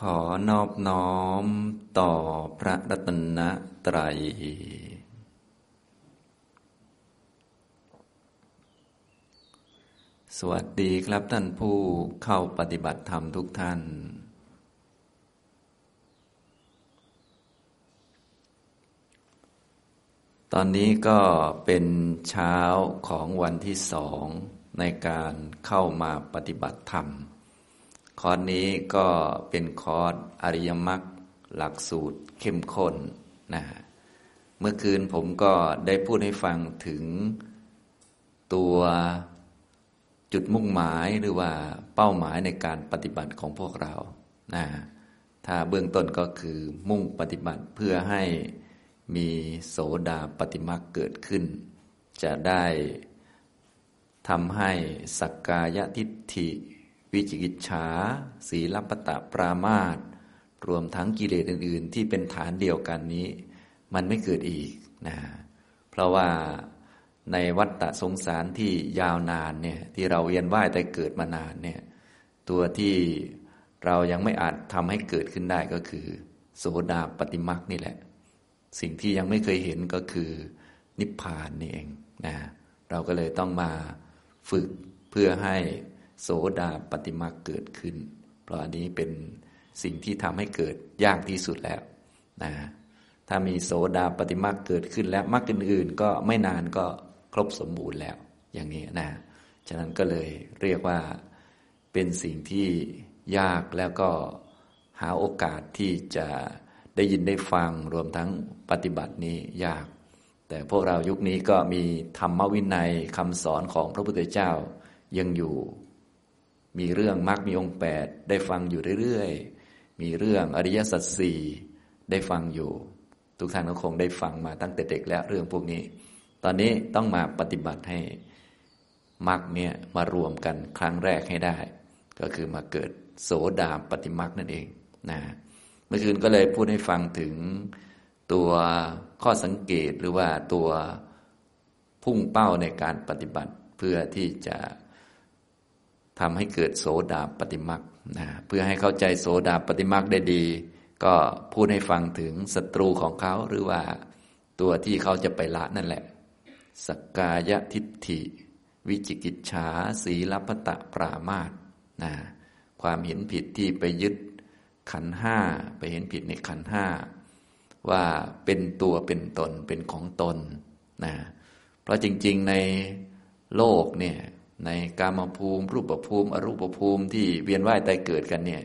ขอนอบน้อมต่อพระรัตนตรัย สวัสดีครับท่านผู้เข้าปฏิบัติธรรมทุกท่าน ตอนนี้ก็เป็นเช้าของวันที่สองในการเข้ามาปฏิบัติธรรม คอร์สนี้ก็เป็นคอร์สอริยมรรคหลักสูตรเข้มข้นนะเมื่อคืนผมก็ได้พูดให้ฟังถึงตัวจุดมุ่งหมายหรือว่าเป้าหมายในการปฏิบัติของพวกเรานะถ้าเบื้องต้นก็คือมุ่งปฏิบัติเพื่อให้มีโสดาปฏิมาเกิดขึ้น จะได้ทำให้สักกายทิฏฐิ วิจิกิจฉา ศีลปตะปรามาตรวมทั้งกิเลสอื่น ๆ ที่เป็นฐานเดียวกันนี้ มันไม่เกิดอีกนะเพราะว่าในวัฏฏะสงสารที่ยาวนานเนี่ยที่เราเวียนว่ายแต่เกิดมานานเนี่ยตัวที่เรายังไม่อาจทำให้เกิดขึ้นได้ก็คือ โสดาปฏิมักนี่แหละ สิ่งที่ยังไม่เคยเห็นก็คือ นิพพานนี่เองนะเราก็เลยต้องมาฝึกเพื่อให้ โสดาปฏิมาเกิดขึ้น เพราะอันนี้เป็นสิ่งที่ทำให้เกิดยากที่สุดแล้วนะถ้ามีโสดาปฏิมาเกิดขึ้นแล้วมรรคอื่น ๆ ก็ไม่นานก็ครบสมบูรณ์แล้วอย่างนี้นะฉะนั้นก็เลยเรียกว่าเป็นสิ่งที่ยากแล้วก็หาโอกาสที่จะได้ยินได้ฟังรวมทั้งปฏิบัตินี้ยาก แต่พวกเรายุคนี้ก็มีธรรมวินัยคำสอนของพระพุทธเจ้ายังอยู่ มีเรื่องมรรคมีองค์แปดได้ฟังอยู่เรื่อยๆ มีเรื่องอริยสัจสี่ได้ฟังอยู่ ทุกท่านก็คงได้ฟังมาตั้งแต่เด็กแล้วเรื่องพวกนี้ ตอนนี้ต้องมาปฏิบัติให้มรรคเนี่ยมารวมกันครั้งแรกให้ได้ ก็คือมาเกิดโสดาปฏิมรรคนั่นเองนะเมื่อคืนก็เลยพูดให้ฟังถึงตัวข้อสังเกตหรือว่าตัวพุ่งเป้าในการปฏิบัติเพื่อที่จะ ทำให้เกิดโสดาปฏิมักนะเพื่อให้เข้าใจโสดาปฏิมักได้ดี ก็พูดให้ฟังถึงศัตรูของเขาหรือว่าตัวที่เขาจะไปละนั่นแหละสกกายทิฏฐิ วิจิกิจฉาสีลปตะปรามาตนะความเห็นผิดที่ไปยึดขันห้าไปเห็นผิดในขันห้าว่าเป็นตัวเป็นตนเป็นของตนนะเพราะจริง ๆในโลกเนี่ย ในกามภูมิ รูปภูมิ อรูปภูมิที่เวียนว่ายตายเกิดกันเนี่ย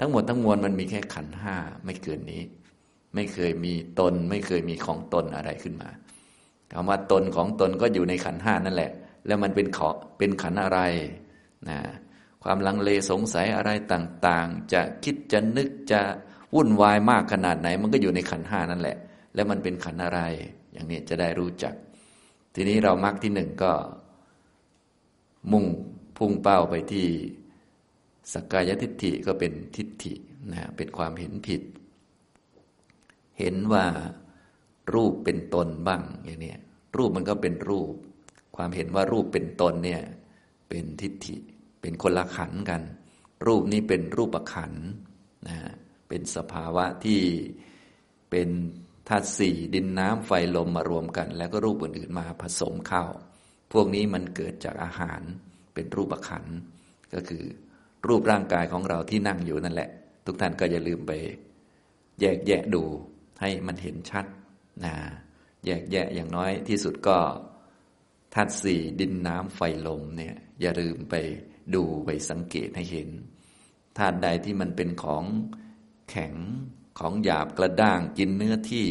ทั้งหมดทั้งมวลมันมีแค่ขันห้าไม่เกินนี้ ไม่เคยมีตน ไม่เคยมีของตนอะไรขึ้นมาคำว่าตนของตนก็อยู่ในขันห้านั่นแหละ แล้วมันเป็นขอเป็นขันอะไรนะความลังเลสงสัยอะไรต่างๆ จะคิดจะนึกจะวุ่นวายมากขนาดไหน มันก็อยู่ในขันห้านั่นแหละ แล้วมันเป็นขันอะไร อย่างนี้จะได้รู้จัก ทีนี้เรามักที่หนึ่งก็ มุ่งพุ่งเป้าไปที่สักกายทิฏฐิก็เป็นทิฏฐินะเป็นความเห็นผิด เห็นว่ารูปเป็นตนบ้างอย่างนี้รูปมันก็เป็นรูป ความเห็นว่ารูปเป็นตนเนี่ยเป็นทิฏฐิ เป็นคนละขันกัน รูปนี้เป็นรูปขันนะเป็นสภาวะที่เป็นธาตุสี่ดินน้ำไฟลมมารวมกัน แล้วก็รูปอื่นๆมาผสมเข้า พวกนี้มันเกิดจากอาหารเป็นรูปขันก็คือรูปร่างกายของเราที่นั่งอยู่นั่นแหละ ทุกท่านก็อย่าลืมไป แยกแยะดูให้มันเห็นชัดนะแยกแยะอย่างน้อยที่สุดก็ธาตุสี่ดินน้ำไฟลมเนี่ยอย่าลืมไปดูไปสังเกตให้เห็นธาตุใดที่มันเป็นของแข็งของหยาบกระด้างกินเนื้อที่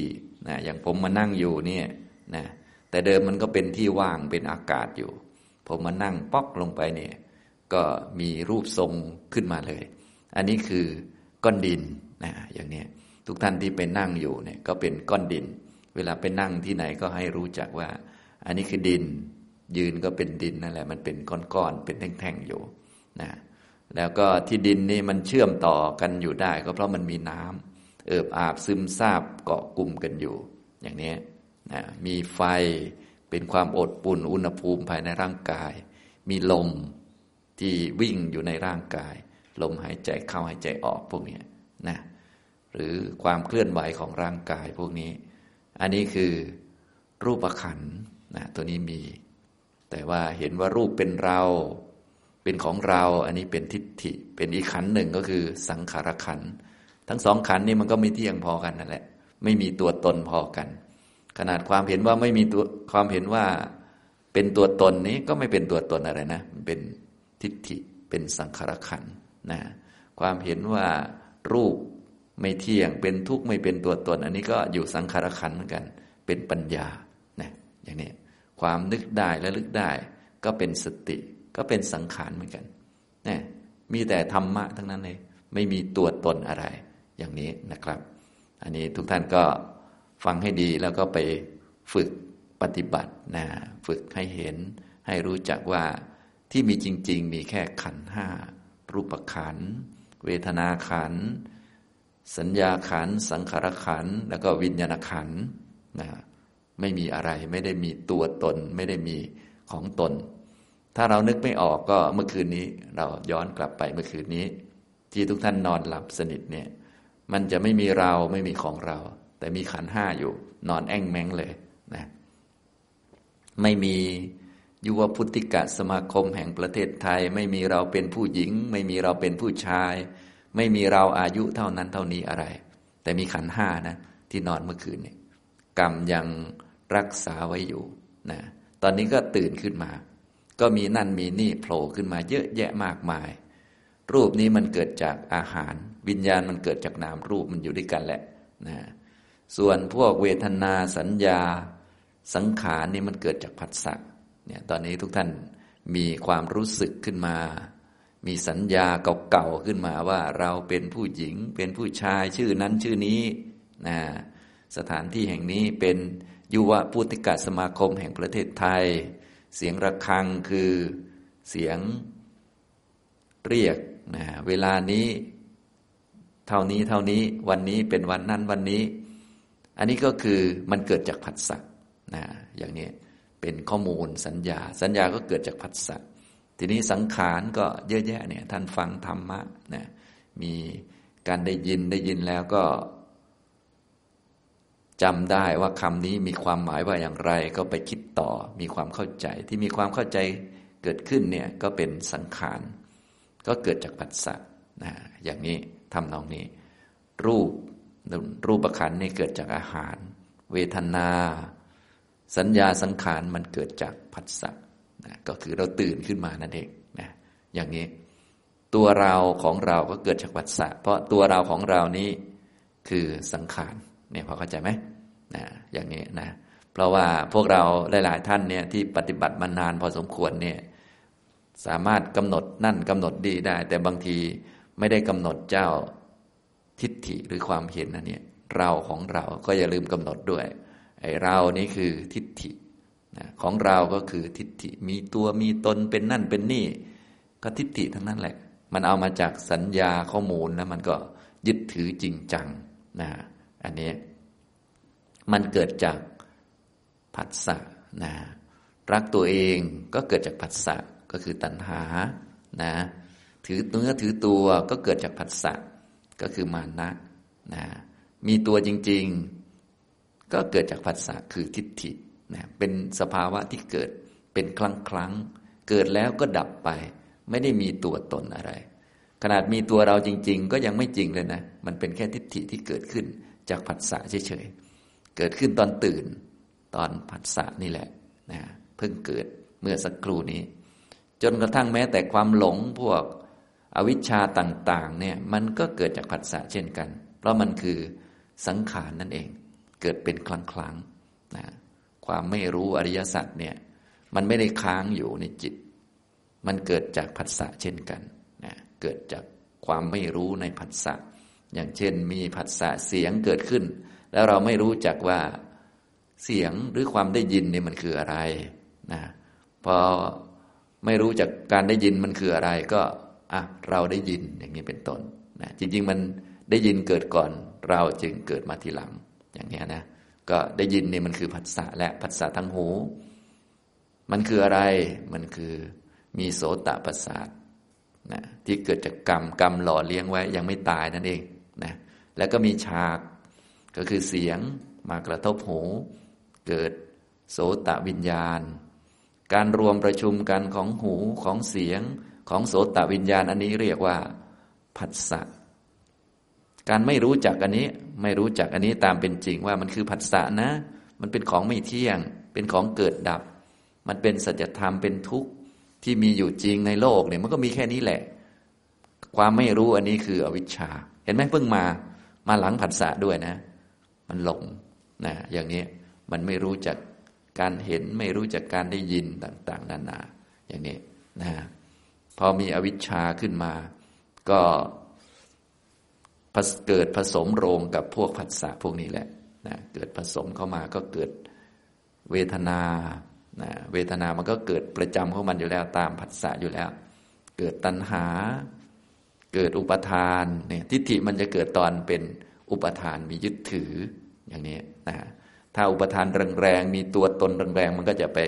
นะอย่างผมมานั่งอยู่เนี่ยนะ แต่เดิมมันก็เป็นที่ว่างเป็นอากาศอยู่ ผมมานั่งป๊อกลงไปเนี่ยก็มีรูปทรงขึ้นมาเลย อันนี้คือก้อนดินนะอย่างนี้ทุกท่านที่ไปนั่งอยู่เนี่ยก็เป็นก้อนดิน เวลาไปนั่งที่ไหนก็ให้รู้จักว่า อันนี้คือดิน ยืนก็เป็นดินนั่นแหละ มันเป็นก้อนๆเป็นแท่งๆอยู่นะแล้วก็ที่ดินนี่มันเชื่อมต่อกันอยู่ได้ ก็เพราะมันมีน้ำเอิบอาบซึมซาบเกาะกลุ่มกันอยู่ อย่างนี้ นะมีไฟเป็นความอดปุ่นอุณหภูมิภายในร่างกาย มีลมที่วิ่งอยู่ในร่างกาย ลมหายใจเข้าหายใจออกพวกนี้นะหรือความเคลื่อนไหวของร่างกายพวกนี้ อันนี้คือรูปขันนะตัวนี้มี แต่ว่าเห็นว่ารูปเป็นเรา เป็นของเรา อันนี้เป็นทิฏฐิ เป็นอีกขันหนึ่งก็คือสังขารขัน ทั้งสองขันนี้มันก็ไม่เที่ยงพอกันนั่นแหละ ไม่มีตัวตนพอกัน ขนาดความเห็นว่าไม่มีตัวความเห็นว่าเป็นตัวตนนี้ก็ไม่เป็นตัวตนอะไรนะมันเป็นทิฏฐิเป็นสังขารขันนะความเห็นว่ารูปไม่เที่ยงเป็นทุกข์ไม่เป็นตัวตน อันนี้ก็อยู่สังขารขันเหมือนกัน เป็นปัญญานะอย่างนี้ความนึกได้และลึกได้ ก็เป็นสติ ก็เป็นสังขารเหมือนกันนะมีแต่ธรรมะทั้งนั้นเลยไม่มีตัวตนอะไร อย่างนี้นะครับ อันนี้ทุกท่านก็ ฟังให้ดีแล้วก็ไปฝึกปฏิบัตินะฝึกให้เห็นให้รู้จักว่าที่มีจริง ๆ มีแค่ขันห้ารูปขัน เวทนาขัน สัญญาขัน สังขารขัน แล้วก็วิญญาณขันนะไม่มีอะไรไม่ได้มีตัวตน ไม่ได้มีของตน ถ้าเรานึกไม่ออกก็เมื่อคืนนี้ เราย้อนกลับไปเมื่อคืนนี้ ที่ทุกท่านนอนหลับสนิทเนี่ย มันจะไม่มีเราไม่มีของเรา แต่มีขันห้าอยู่ นอนแอ่งแมงเลยนะไม่มียุวพุทธิกะสมาคมแห่งประเทศไทย ไม่มีเราเป็นผู้หญิง ไม่มีเราเป็นผู้ชาย ไม่มีเราอายุเท่านั้นเท่านี้อะไร แต่มีขันห้านะ ที่นอนเมื่อคืนเนี่ยกรรมยังรักษาไว้อยู่นะตอนนี้ก็ตื่นขึ้นมา ก็มีนั่นมีนี่โผล่ขึ้นมาเยอะแยะมากมาย รูปนี้มันเกิดจากอาหาร วิญญาณมันเกิดจากนามรูปมันอยู่ด้วยกันแหละนะ ส่วนพวกเวทนาสัญญาสังขารนี่มันเกิดจากผัสสะเนี่ยตอนนี้ทุกท่านมีความรู้สึกขึ้นมา มีสัญญาเก่าๆขึ้นมาว่าเราเป็นผู้หญิงเป็นผู้ชายชื่อนั้นชื่อนี้นะสถานที่แห่งนี้เป็นยุวพุทธิกาสมาคมแห่งประเทศไทย เสียงระฆังคือเสียงเรียกนะเวลานี้ เท่านี้เท่านี้วันนี้เป็นวันนั้นวันนี้ อันนี้ก็คือมันเกิดจากผัสสะนะอย่างนี้เป็นข้อมูลสัญญา สัญญาก็เกิดจากผัสสะทีนี้สังขารก็เยอะแยะเนี่ยท่านฟังธรรมะนะมีการได้ยินได้ยินแล้วก็จำได้ว่าคำนี้มีความหมายว่าอย่างไร ก็ไปคิดต่อมีความเข้าใจที่มีความเข้าใจเกิดขึ้นเนี่ยก็เป็นสังขาร ก็เกิดจากผัสสะนะอย่างนี้ทำนองนี้ รูป รูปขันนี่เกิดจากอาหาร เวทนา สัญญาสังขารมันเกิดจากผัสสะนะก็คือเราตื่นขึ้นมานั่นเองนะอย่างนี้ ตัวเราของเราก็เกิดจากผัสสะเพราะตัวเราของเรานี้คือสังขารเนี่ยพอเข้าใจไหมนะอย่างนี้นะเพราะว่าพวกเราหลาย ๆ ท่านเนี่ยที่ปฏิบัติมานานพอสมควรเนี่ยสามารถกำหนดนั่นกำหนดดีได้ แต่บางทีไม่ได้กำหนดเจ้า ทิฏฐิหรือความเห็นนั่นเนี่ยเราของเราก็อย่าลืมกำหนดด้วยไอ้เรานี่คือทิฏฐินะของเราก็คือทิฏฐิมีตัวมีตนเป็นนั่นเป็นนี่ ก็ทิฏฐิทั้งนั้นแหละ มันเอามาจากสัญญาข้อมูลแล้วมันก็ยึดถือจริงจังนะอันนี้ มันเกิดจากผัสสะนะรักตัวเองก็เกิดจากผัสสะก็คือตัณหานะถือเนื้อถือตัวก็เกิดจากผัสสะ ก็คือมานะนะมีตัวจริง ๆ ก็เกิดจากผัสสะคือทิฏฐินะเป็นสภาวะที่เกิดเป็นครั้งครั้งเกิดแล้วก็ดับไป ไม่ได้มีตัวตนอะไร ขนาดมีตัวเราจริง ๆ ก็ยังไม่จริงเลยนะ มันเป็นแค่ทิฏฐิที่เกิดขึ้นจากผัสสะเฉยๆเกิดขึ้นตอนตื่น ตอนผัสสะนี่แหละนะเพิ่งเกิดเมื่อสักครู่นี้ จนกระทั่งแม้แต่ความหลงพวก อวิชชาต่างๆเนี่ยมันก็เกิดจากผัสสะเช่นกัน เพราะมันคือสังขารนนั่นเอง เกิดเป็นคลังคลังนะความไม่รู้อริยสัจเนี่ยมันไม่ได้ค้างอยู่ในจิต มันเกิดจากผัสสะเช่นกันนะเกิดจากความไม่รู้ในผัสสะอย่างเช่นมีผัสสะเสียงเกิดขึ้น แล้วเราไม่รู้จักว่าเสียงหรือความได้ยินเนี่ยมันคืออะไรนะพอไม่รู้จากการได้ยินมันคืออะไรก็ อะเราได้ยินอย่างนี้เป็นต้นนะจริง ๆ มันได้ยินเกิดก่อน เราจึงเกิดมาทีหลัง อย่างนี้นะก็ได้ยินนี่มันคือผัสสะและผัสสะทั้งหู มันคืออะไรมันคือมีโสตประสาทนะที่เกิดจากกรรมกรรมหล่อเลี้ยงไว้ยังไม่ตายนั่นเองนะแล้วก็มีฉากก็คือเสียงมากระทบหู เกิดโสตวิญญาณ การรวมประชุมกันของหูของเสียง ของโสตวิญญาณอันนี้เรียกว่าผัสสะการไม่รู้จักอันนี้ไม่รู้จักอันนี้ตามเป็นจริงว่ามันคือผัสสะนะ มันเป็นของไม่เที่ยง เป็นของเกิดดับ มันเป็นสัจธรรมเป็นทุกข์ที่มีอยู่จริงในโลกเนี่ยมันก็มีแค่นี้แหละ ความไม่รู้อันนี้คืออวิชชา เห็นไหมเพิ่งมา มาหลังผัสสะด้วยนะ มันหลงนะอย่างนี้มันไม่รู้จักการเห็นไม่รู้จักการได้ยินต่าง ๆ นานา อย่างนี้นะ พอมีอวิชชาขึ้นมา ก็เกิดผสมโรงกับพวกผัสสะพวกนี้แหละนะเกิดผสมเข้ามาก็เกิดเวทนานะเวทนามันก็เกิดประจำของมันอยู่แล้วตามผัสสะอยู่แล้ว เกิดตัณหา เกิดอุปทานเนี่ยทิฏฐิมันจะเกิดตอนเป็นอุปทานมียึดถืออย่างนี้นะถ้าอุปทานแรงๆมีตัวตนแรงๆมันก็จะไป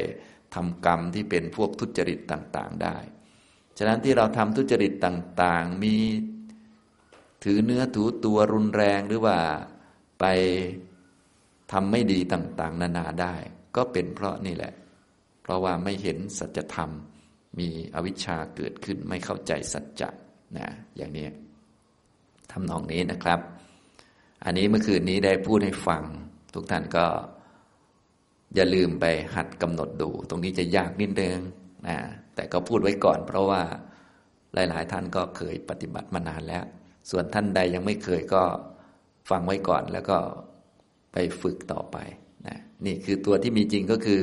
ทำกรรมที่เป็นพวกทุจริตต่าง ๆ ได้ ฉะนั้นที่เราทำทุจริตต่างๆ มีถือเนื้อถูตัวรุนแรงหรือว่าไปทำไม่ดีต่างๆ นานาได้ ก็เป็นเพราะนี่แหละ เพราะว่าไม่เห็นสัจธรรม มีอวิชชาเกิดขึ้นไม่เข้าใจสัจจะนะอย่างนี้ทำนองนี้นะครับ อันนี้เมื่อคืนนี้ได้พูดให้ฟัง ทุกท่านก็อย่าลืมไปหัดกำหนดดู ตรงนี้จะยากนิดนึงนะ แต่ก็พูดไว้ก่อน เพราะว่าหลาย ๆ ท่านก็เคยปฏิบัติมานานแล้ว ส่วนท่านใดยังไม่เคยก็ฟังไว้ก่อนแล้วก็ไปฝึกต่อไปนะนี่คือตัวที่มีจริงก็คือ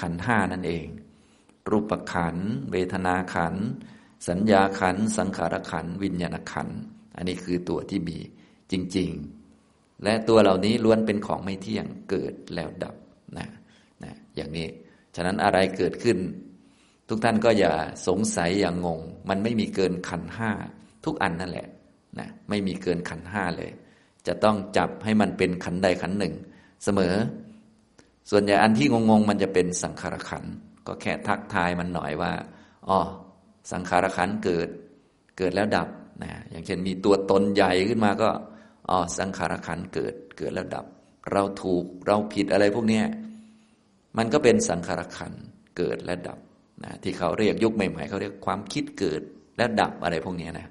ขันห้านั่นเอง รูปขัน เวทนาขัน สัญญาขัน สังขารขัน วิญญาณขัน อันนี้คือตัวที่มีจริง ๆ และตัวเหล่านี้ล้วนเป็นของไม่เที่ยงเกิดแล้วดับนะนะอย่างนี้ ฉะนั้นอะไรเกิดขึ้น ทุกท่านก็อย่าสงสัยอย่างงง มันไม่มีเกินขันห้าทุกอันนั่นแหละนะไม่มีเกินขันห้าเลย จะต้องจับให้มันเป็นขันใดขันหนึ่ง เสมอ ส่วนใหญ่อันที่งงๆ มันจะเป็นสังขารขันก็แค่ทักทายมันหน่อยว่าอ๋อสังขารขันเกิด เกิดแล้วดับนะอย่างเช่นมีตัวตนใหญ่ขึ้นมาก็อ๋อสังขารขันเกิดเกิดแล้วดับ เราถูกเราผิดอะไรพวกนี้มันก็เป็นสังขารขันเกิดและดับ นะที่เขาเรียกยุคใหม่ๆเขาเรียกความคิดเกิดและดับอะไรพวกนี้นะ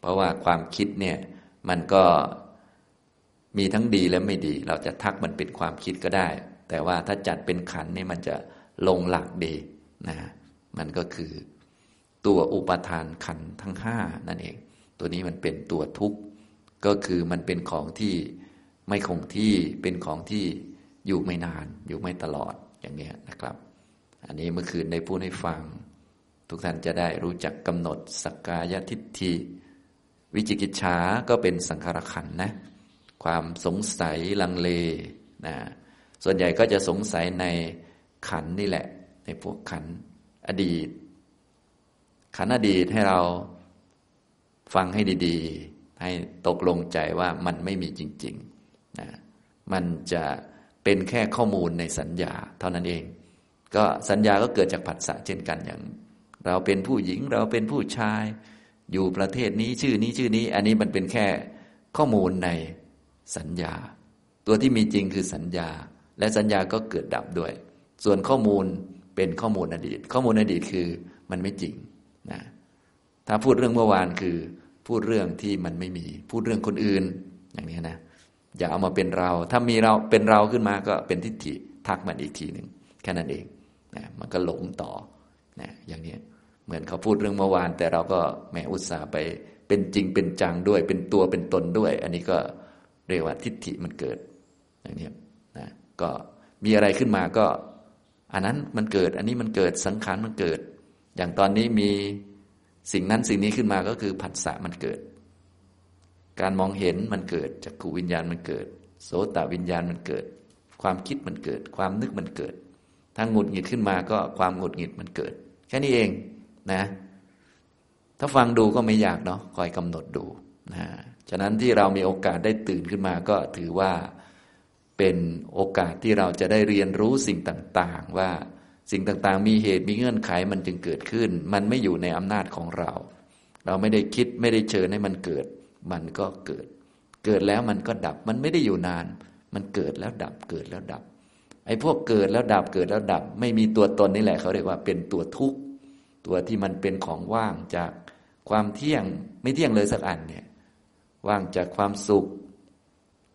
เพราะว่าความคิดเนี่ยมันก็มีทั้งดีและไม่ดี เราจะทักมันเป็นความคิดก็ได้ แต่ว่าถ้าจัดเป็นขันนี่มันจะลงหลักดีนะมันก็คือตัวอุปทานขันทั้งห้านั่นเอง ตัวนี้มันเป็นตัวทุกข์ ก็คือมันเป็นของที่ไม่คงที่เป็นของที่อยู่ไม่นาน อยู่ไม่ตลอดอย่างนี้นะครับ อันนี้เมื่อคืนได้พูดให้ฟัง ทุกท่านจะได้รู้จักกำหนดสักกายทิฏฐิวิจิกิจฉาก็เป็นสังขารขันนะ ความสงสัยลังเลนะส่วนใหญ่ก็จะสงสัยในขันนี่แหละ ในพวกขันอดีต ขันอดีตให้เราฟังให้ดีๆ ให้ตกลงใจว่ามันไม่มีจริงๆนะมันจะเป็นแค่ข้อมูลในสัญญาเท่านั้นเอง ก็สัญญาก็เกิดจากผัสสะเช่นกันอย่าง เราเป็นผู้หญิงเราเป็นผู้ชาย อยู่ประเทศนี้ชื่อนี้ชื่อนี้ อันนี้มันเป็นแค่ข้อมูลในสัญญา ตัวที่มีจริงคือสัญญา และสัญญาก็เกิดดับด้วย ส่วนข้อมูลเป็นข้อมูลอดีต ข้อมูลอดีตคือมันไม่จริงนะถ้าพูดเรื่องเมื่อวานคือ พูดเรื่องที่มันไม่มี พูดเรื่องคนอื่นอย่างนี้นะอย่าเอามาเป็นเรา ถ้ามีเราเป็นเราขึ้นมาก็เป็นทิฏฐิทักมันอีกทีหนึ่งแค่นั้นเอง นะมันก็หลงต่อนะอย่างนี้เหมือนเขาพูดเรื่องเมื่อวาน แต่เราก็แหมอุตส่าห์ไป เป็นจริงเป็นจังด้วย เป็นตัวเป็นตนด้วย อันนี้ก็เรียกว่าทิฏฐิมันเกิดอย่างนี้นะก็มีอะไรขึ้นมาก็ อันนั้นมันเกิด อันนี้มันเกิดสังขารมันเกิด อย่างตอนนี้มีสิ่งนั้นสิ่งนี้ขึ้นมาก็คือผัสสะมันเกิด การมองเห็นมันเกิดจักขูวิญญาณมันเกิด โสตวิญญาณมันเกิด ความคิดมันเกิด ความนึกมันเกิด ถ้าหงุดหงิดขึ้นมาก็ความหงุดหงิดมันเกิด แค่นี้เองนะ ถ้าฟังดูก็ไม่ยากเนาะคอยกำหนดดูนะฉะนั้นที่เรามีโอกาสได้ตื่นขึ้นมาก็ถือว่าเป็นโอกาสที่เราจะได้เรียนรู้สิ่งต่างๆ ว่าสิ่งต่างๆ มีเหตุมีเงื่อนไขมันจึงเกิดขึ้น มันไม่อยู่ในอำนาจของเรา เราไม่ได้คิดไม่ได้เชิญให้มันเกิด มันก็เกิด เกิดแล้วมันก็ดับ มันไม่ได้อยู่นาน มันเกิดแล้วดับเกิดแล้วดับ ไอ้พวกเกิดแล้วดับเกิดแล้วดับ ไม่มีตัวตนนี่แหละเขาเรียกว่าเป็นตัวทุกข์ตัวที่มันเป็นของว่างจากความเที่ยงไม่เที่ยงเลยสักอันเนี่ยว่างจากความสุข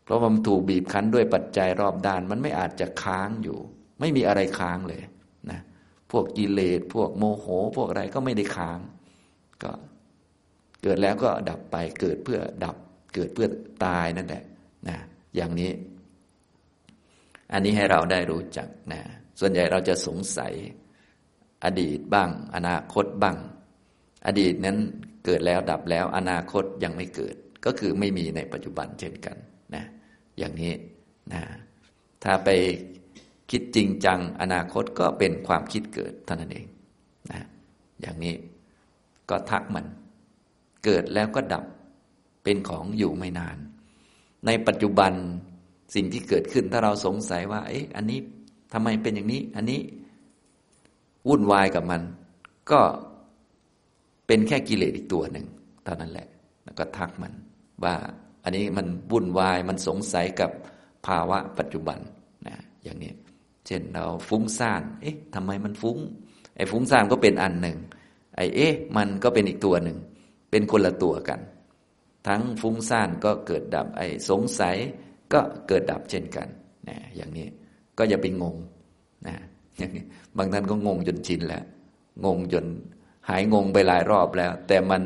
เพราะมันถูกบีบคั้นด้วยปัจจัยรอบด้าน มันไม่อาจจะค้างอยู่ ไม่มีอะไรค้างเลยนะพวกกิเลสพวกโมโห พวกอะไรก็ไม่ได้ค้าง ก็เกิดแล้วก็ดับไปเกิดเพื่อดับเกิดเพื่อตายนั่นแหละนะอย่างนี้ อันนี้ให้เราได้รู้จักนะส่วนใหญ่เราจะสงสัยอดีตบ้าง อนาคตบ้าง อดีตนั้นเกิดแล้วดับแล้ว อนาคตยังไม่เกิด ก็คือไม่มีในปัจจุบันเช่นกันนะอย่างนี้นะถ้าไปคิดจริงจัง อนาคตก็เป็นความคิดเกิดเท่านั้นเองนะอย่างนี้ก็ทักมัน เกิดแล้วก็ดับเป็นของอยู่ไม่นาน ในปัจจุบัน สิ่งที่เกิดขึ้นถ้าเราสงสัยว่า เอ๊ะ อันนี้ทำไมเป็นอย่างนี้ อันนี้วุ่นวายกับมัน ก็เป็นแค่กิเลสอีกตัวหนึ่งเท่านั้นแหละ แล้วก็ทักมัน ว่าอันนี้มันวุ่นวายมันสงสัยกับภาวะปัจจุบันนะอย่างนี้ เช่นเราฟุ้งซ่าน เอ๊ะทำไมมันฟุ้ง ไอ้ฟุ้งซ่านก็เป็นอันหนึ่งไอ้เอ๊ะ มันก็เป็นอีกตัวหนึ่ง เป็นคนละตัวกัน ทั้งฟุ้งซ่านก็เกิดดับ ไอ้สงสัย ก็เกิดดับเช่นกันนะอย่างนี้ก็อย่าไปงงนะอย่างนี้บางท่านก็งงจนชินแล้ว งงจนหายงงไปหลายรอบแล้ว แต่มัน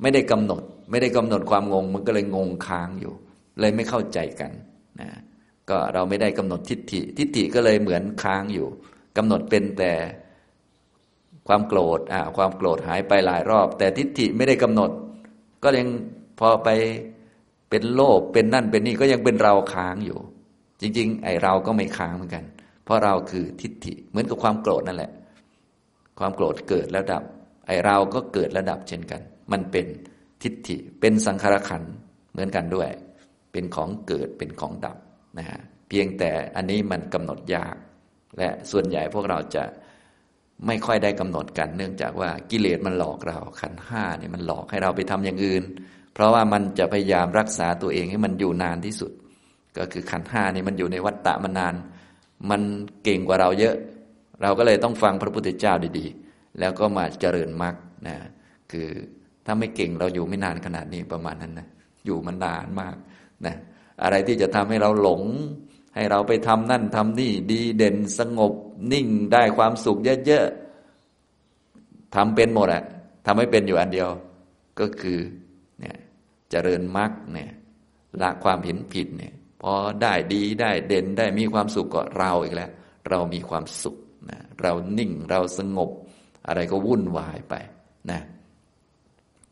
ไม่ได้กำหนด ไม่ได้กำหนดความงง มันก็เลยงงค้างอยู่ เลยไม่เข้าใจกันนะก็เราไม่ได้กำหนดทิฏฐิ ทิฏฐิก็เลยเหมือนค้างอยู่กำหนดเป็นแต่ความโกรธอ่าความโกรธหายไปหลายรอบ แต่ทิฏฐิไม่ได้กำหนด ก็ยังพอไป เป็นโลภเป็นนั่นเป็นนี่ก็ยังเป็นเราค้างอยู่ จริง ๆ ไอเราก็ไม่ค้างเหมือนกัน เพราะเราคือทิฏฐิเหมือนกับความโกรธนั่นแหละ ความโกรธเกิดแล้วดับ ไอเราก็เกิดแล้วดับเช่นกัน มันเป็นทิฏฐิเป็นสังขารขันเหมือนกันด้วย เป็นของเกิดเป็นของดับนะฮะเพียงแต่อันนี้มันกำหนดยาก และส่วนใหญ่พวกเราจะไม่ค่อยได้กำหนดกัน เนื่องจากว่ากิเลสมันหลอกเราขันห้าเนี่ยมันหลอกให้เราไปทำอย่างอื่น เพราะว่ามันจะพยายามรักษาตัวเองให้มันอยู่นานที่สุด ก็คือขันห้านี่มันอยู่ในวัฏฏะมานาน มันเก่งกว่าเราเยอะ เราก็เลยต้องฟังพระพุทธเจ้าดีๆ แล้วก็มาเจริญมรรคนะคือถ้าไม่เก่งเราอยู่ไม่นานขนาดนี้ประมาณนั้นนะอยู่มันนานมากนะอะไรที่จะทำให้เราหลง ให้เราไปทำนั่นทำนี่ดีเด่นสงบนิ่งได้ความสุขเยอะๆทำเป็นหมดอะทำให้เป็นอยู่อันเดียว ก็คือเนี่ย เจริญมรรคเนี่ยละความเห็นผิดเนี่ยพอได้ดีได้เด่นได้มีความสุขก็เราอีกแล้ว เรามีความสุขนะเรานิ่งเราสงบ อะไรก็วุ่นวายไปนะ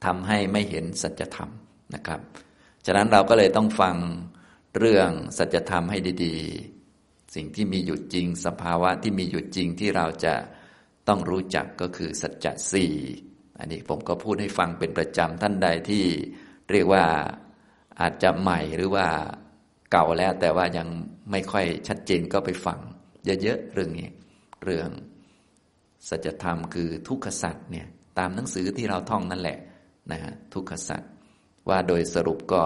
ทำให้ไม่เห็นสัจธรรมนะครับ ฉะนั้นเราก็เลยต้องฟังเรื่องสัจธรรมให้ดีๆ สิ่งที่มีอยู่จริง สภาวะที่มีอยู่จริงที่เราจะต้องรู้จักก็คือสัจจะสี่อันนี้ผมก็พูดให้ฟังเป็นประจำท่านใดที่ เรียกว่าอาจจะใหม่หรือว่าเก่าแล้ว แต่ว่ายังไม่ค่อยชัดเจนก็ไปฟังเยอะๆเรื่องนี้เรื่องสัจธรรมคือทุกขสัจเนี่ยตามหนังสือที่เราท่องนั่นแหละนะฮะทุกขสัจว่าโดยสรุปก็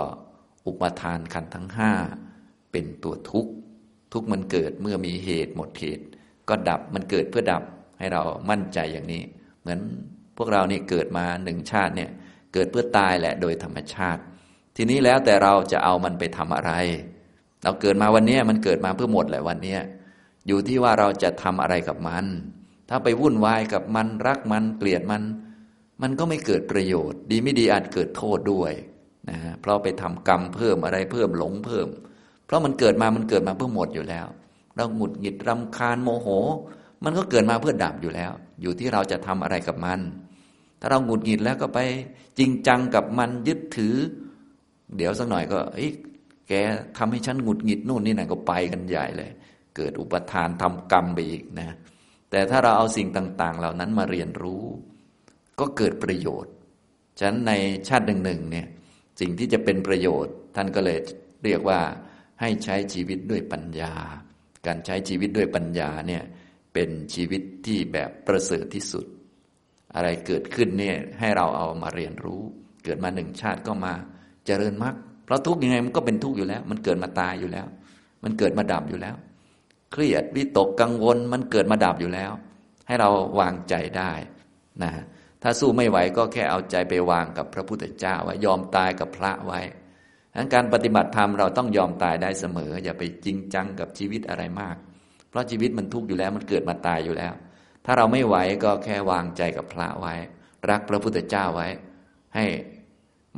อุปทานขันทั้งห้าเป็นตัวทุกข์ทุกมันเกิดเมื่อมีเหตุหมดเหตุ ก็ดับมันเกิดเพื่อดับให้เรามั่นใจอย่างนี้ เหมือนพวกเรานี่เกิดมาหนึ่งชาติเนี่ย เกิดเพื่อตายแหละโดยธรรมชาติ ทีนี้แล้วแต่เราจะเอามันไปทำอะไร เราเกิดมาวันนี้มันเกิดมาเพื่อหมดแหละวันนี้อยู่ที่ว่าเราจะทำอะไรกับมัน ถ้าไปวุ่นวายกับมันรักมันเกลียดมัน มันก็ไม่เกิดประโยชน์ ดีไม่ดีอาจเกิดโทษด้วยนะเพราะไปทำกรรมเพิ่มอะไรเพิ่มหลงเพิ่ม เพราะมันเกิดมามันเกิดมาเพื่อหมดอยู่แล้ว เราหงุดหงิดรำคาญโมโห มันก็เกิดมาเพื่อดับอยู่แล้ว อยู่ที่เราจะทำอะไรกับมัน ถ้าเราหงุดหงิดแล้วก็ไปจริงจังกับมันยึดถือ เดี๋ยวสักหน่อยก็เอ้ยแกทำให้ฉันหงุดหงิดนู่นนี่นั่นก็ไปกันใหญ่เลย เกิดอุปทานทำกรรมไปอีกนะ แต่ถ้าเราเอาสิ่งต่าง ๆ เหล่านั้นมาเรียนรู้ ก็เกิดประโยชน์ ฉะนั้นในชาติหนึ่งๆเนี่ยสิ่งที่จะเป็นประโยชน์ ท่านก็เลยเรียกว่าให้ใช้ชีวิตด้วยปัญญา การใช้ชีวิตด้วยปัญญาเนี่ยเป็นชีวิตที่แบบประเสริฐที่สุด อะไรเกิดขึ้นเนี่ยให้เราเอามาเรียนรู้ เกิดมาหนึ่งชาติก็มาเจริญมรรคเพราะทุกยังไงมันก็เป็นทุกอยู่แล้ว มันเกิดมาตายอยู่แล้ว มันเกิดมาดับอยู่แล้ว เครียดวิตกกังวลมันเกิดมาดับอยู่แล้ว ให้เราวางใจได้นะถ้าสู้ไม่ไหวก็แค่เอาใจไปวางกับพระพุทธเจ้าว่ายอมตายกับพระไว้ดังการปฏิบัติธรรมเราต้องยอมตายได้เสมอ อย่าไปจริงจังกับชีวิตอะไรมาก เพราะชีวิตมันทุกข์อยู่แล้วมันเกิดมาตายอยู่แล้ว ถ้าเราไม่ไหวก็แค่วางใจกับพระไว้ รักพระพุทธเจ้าไว้ ให้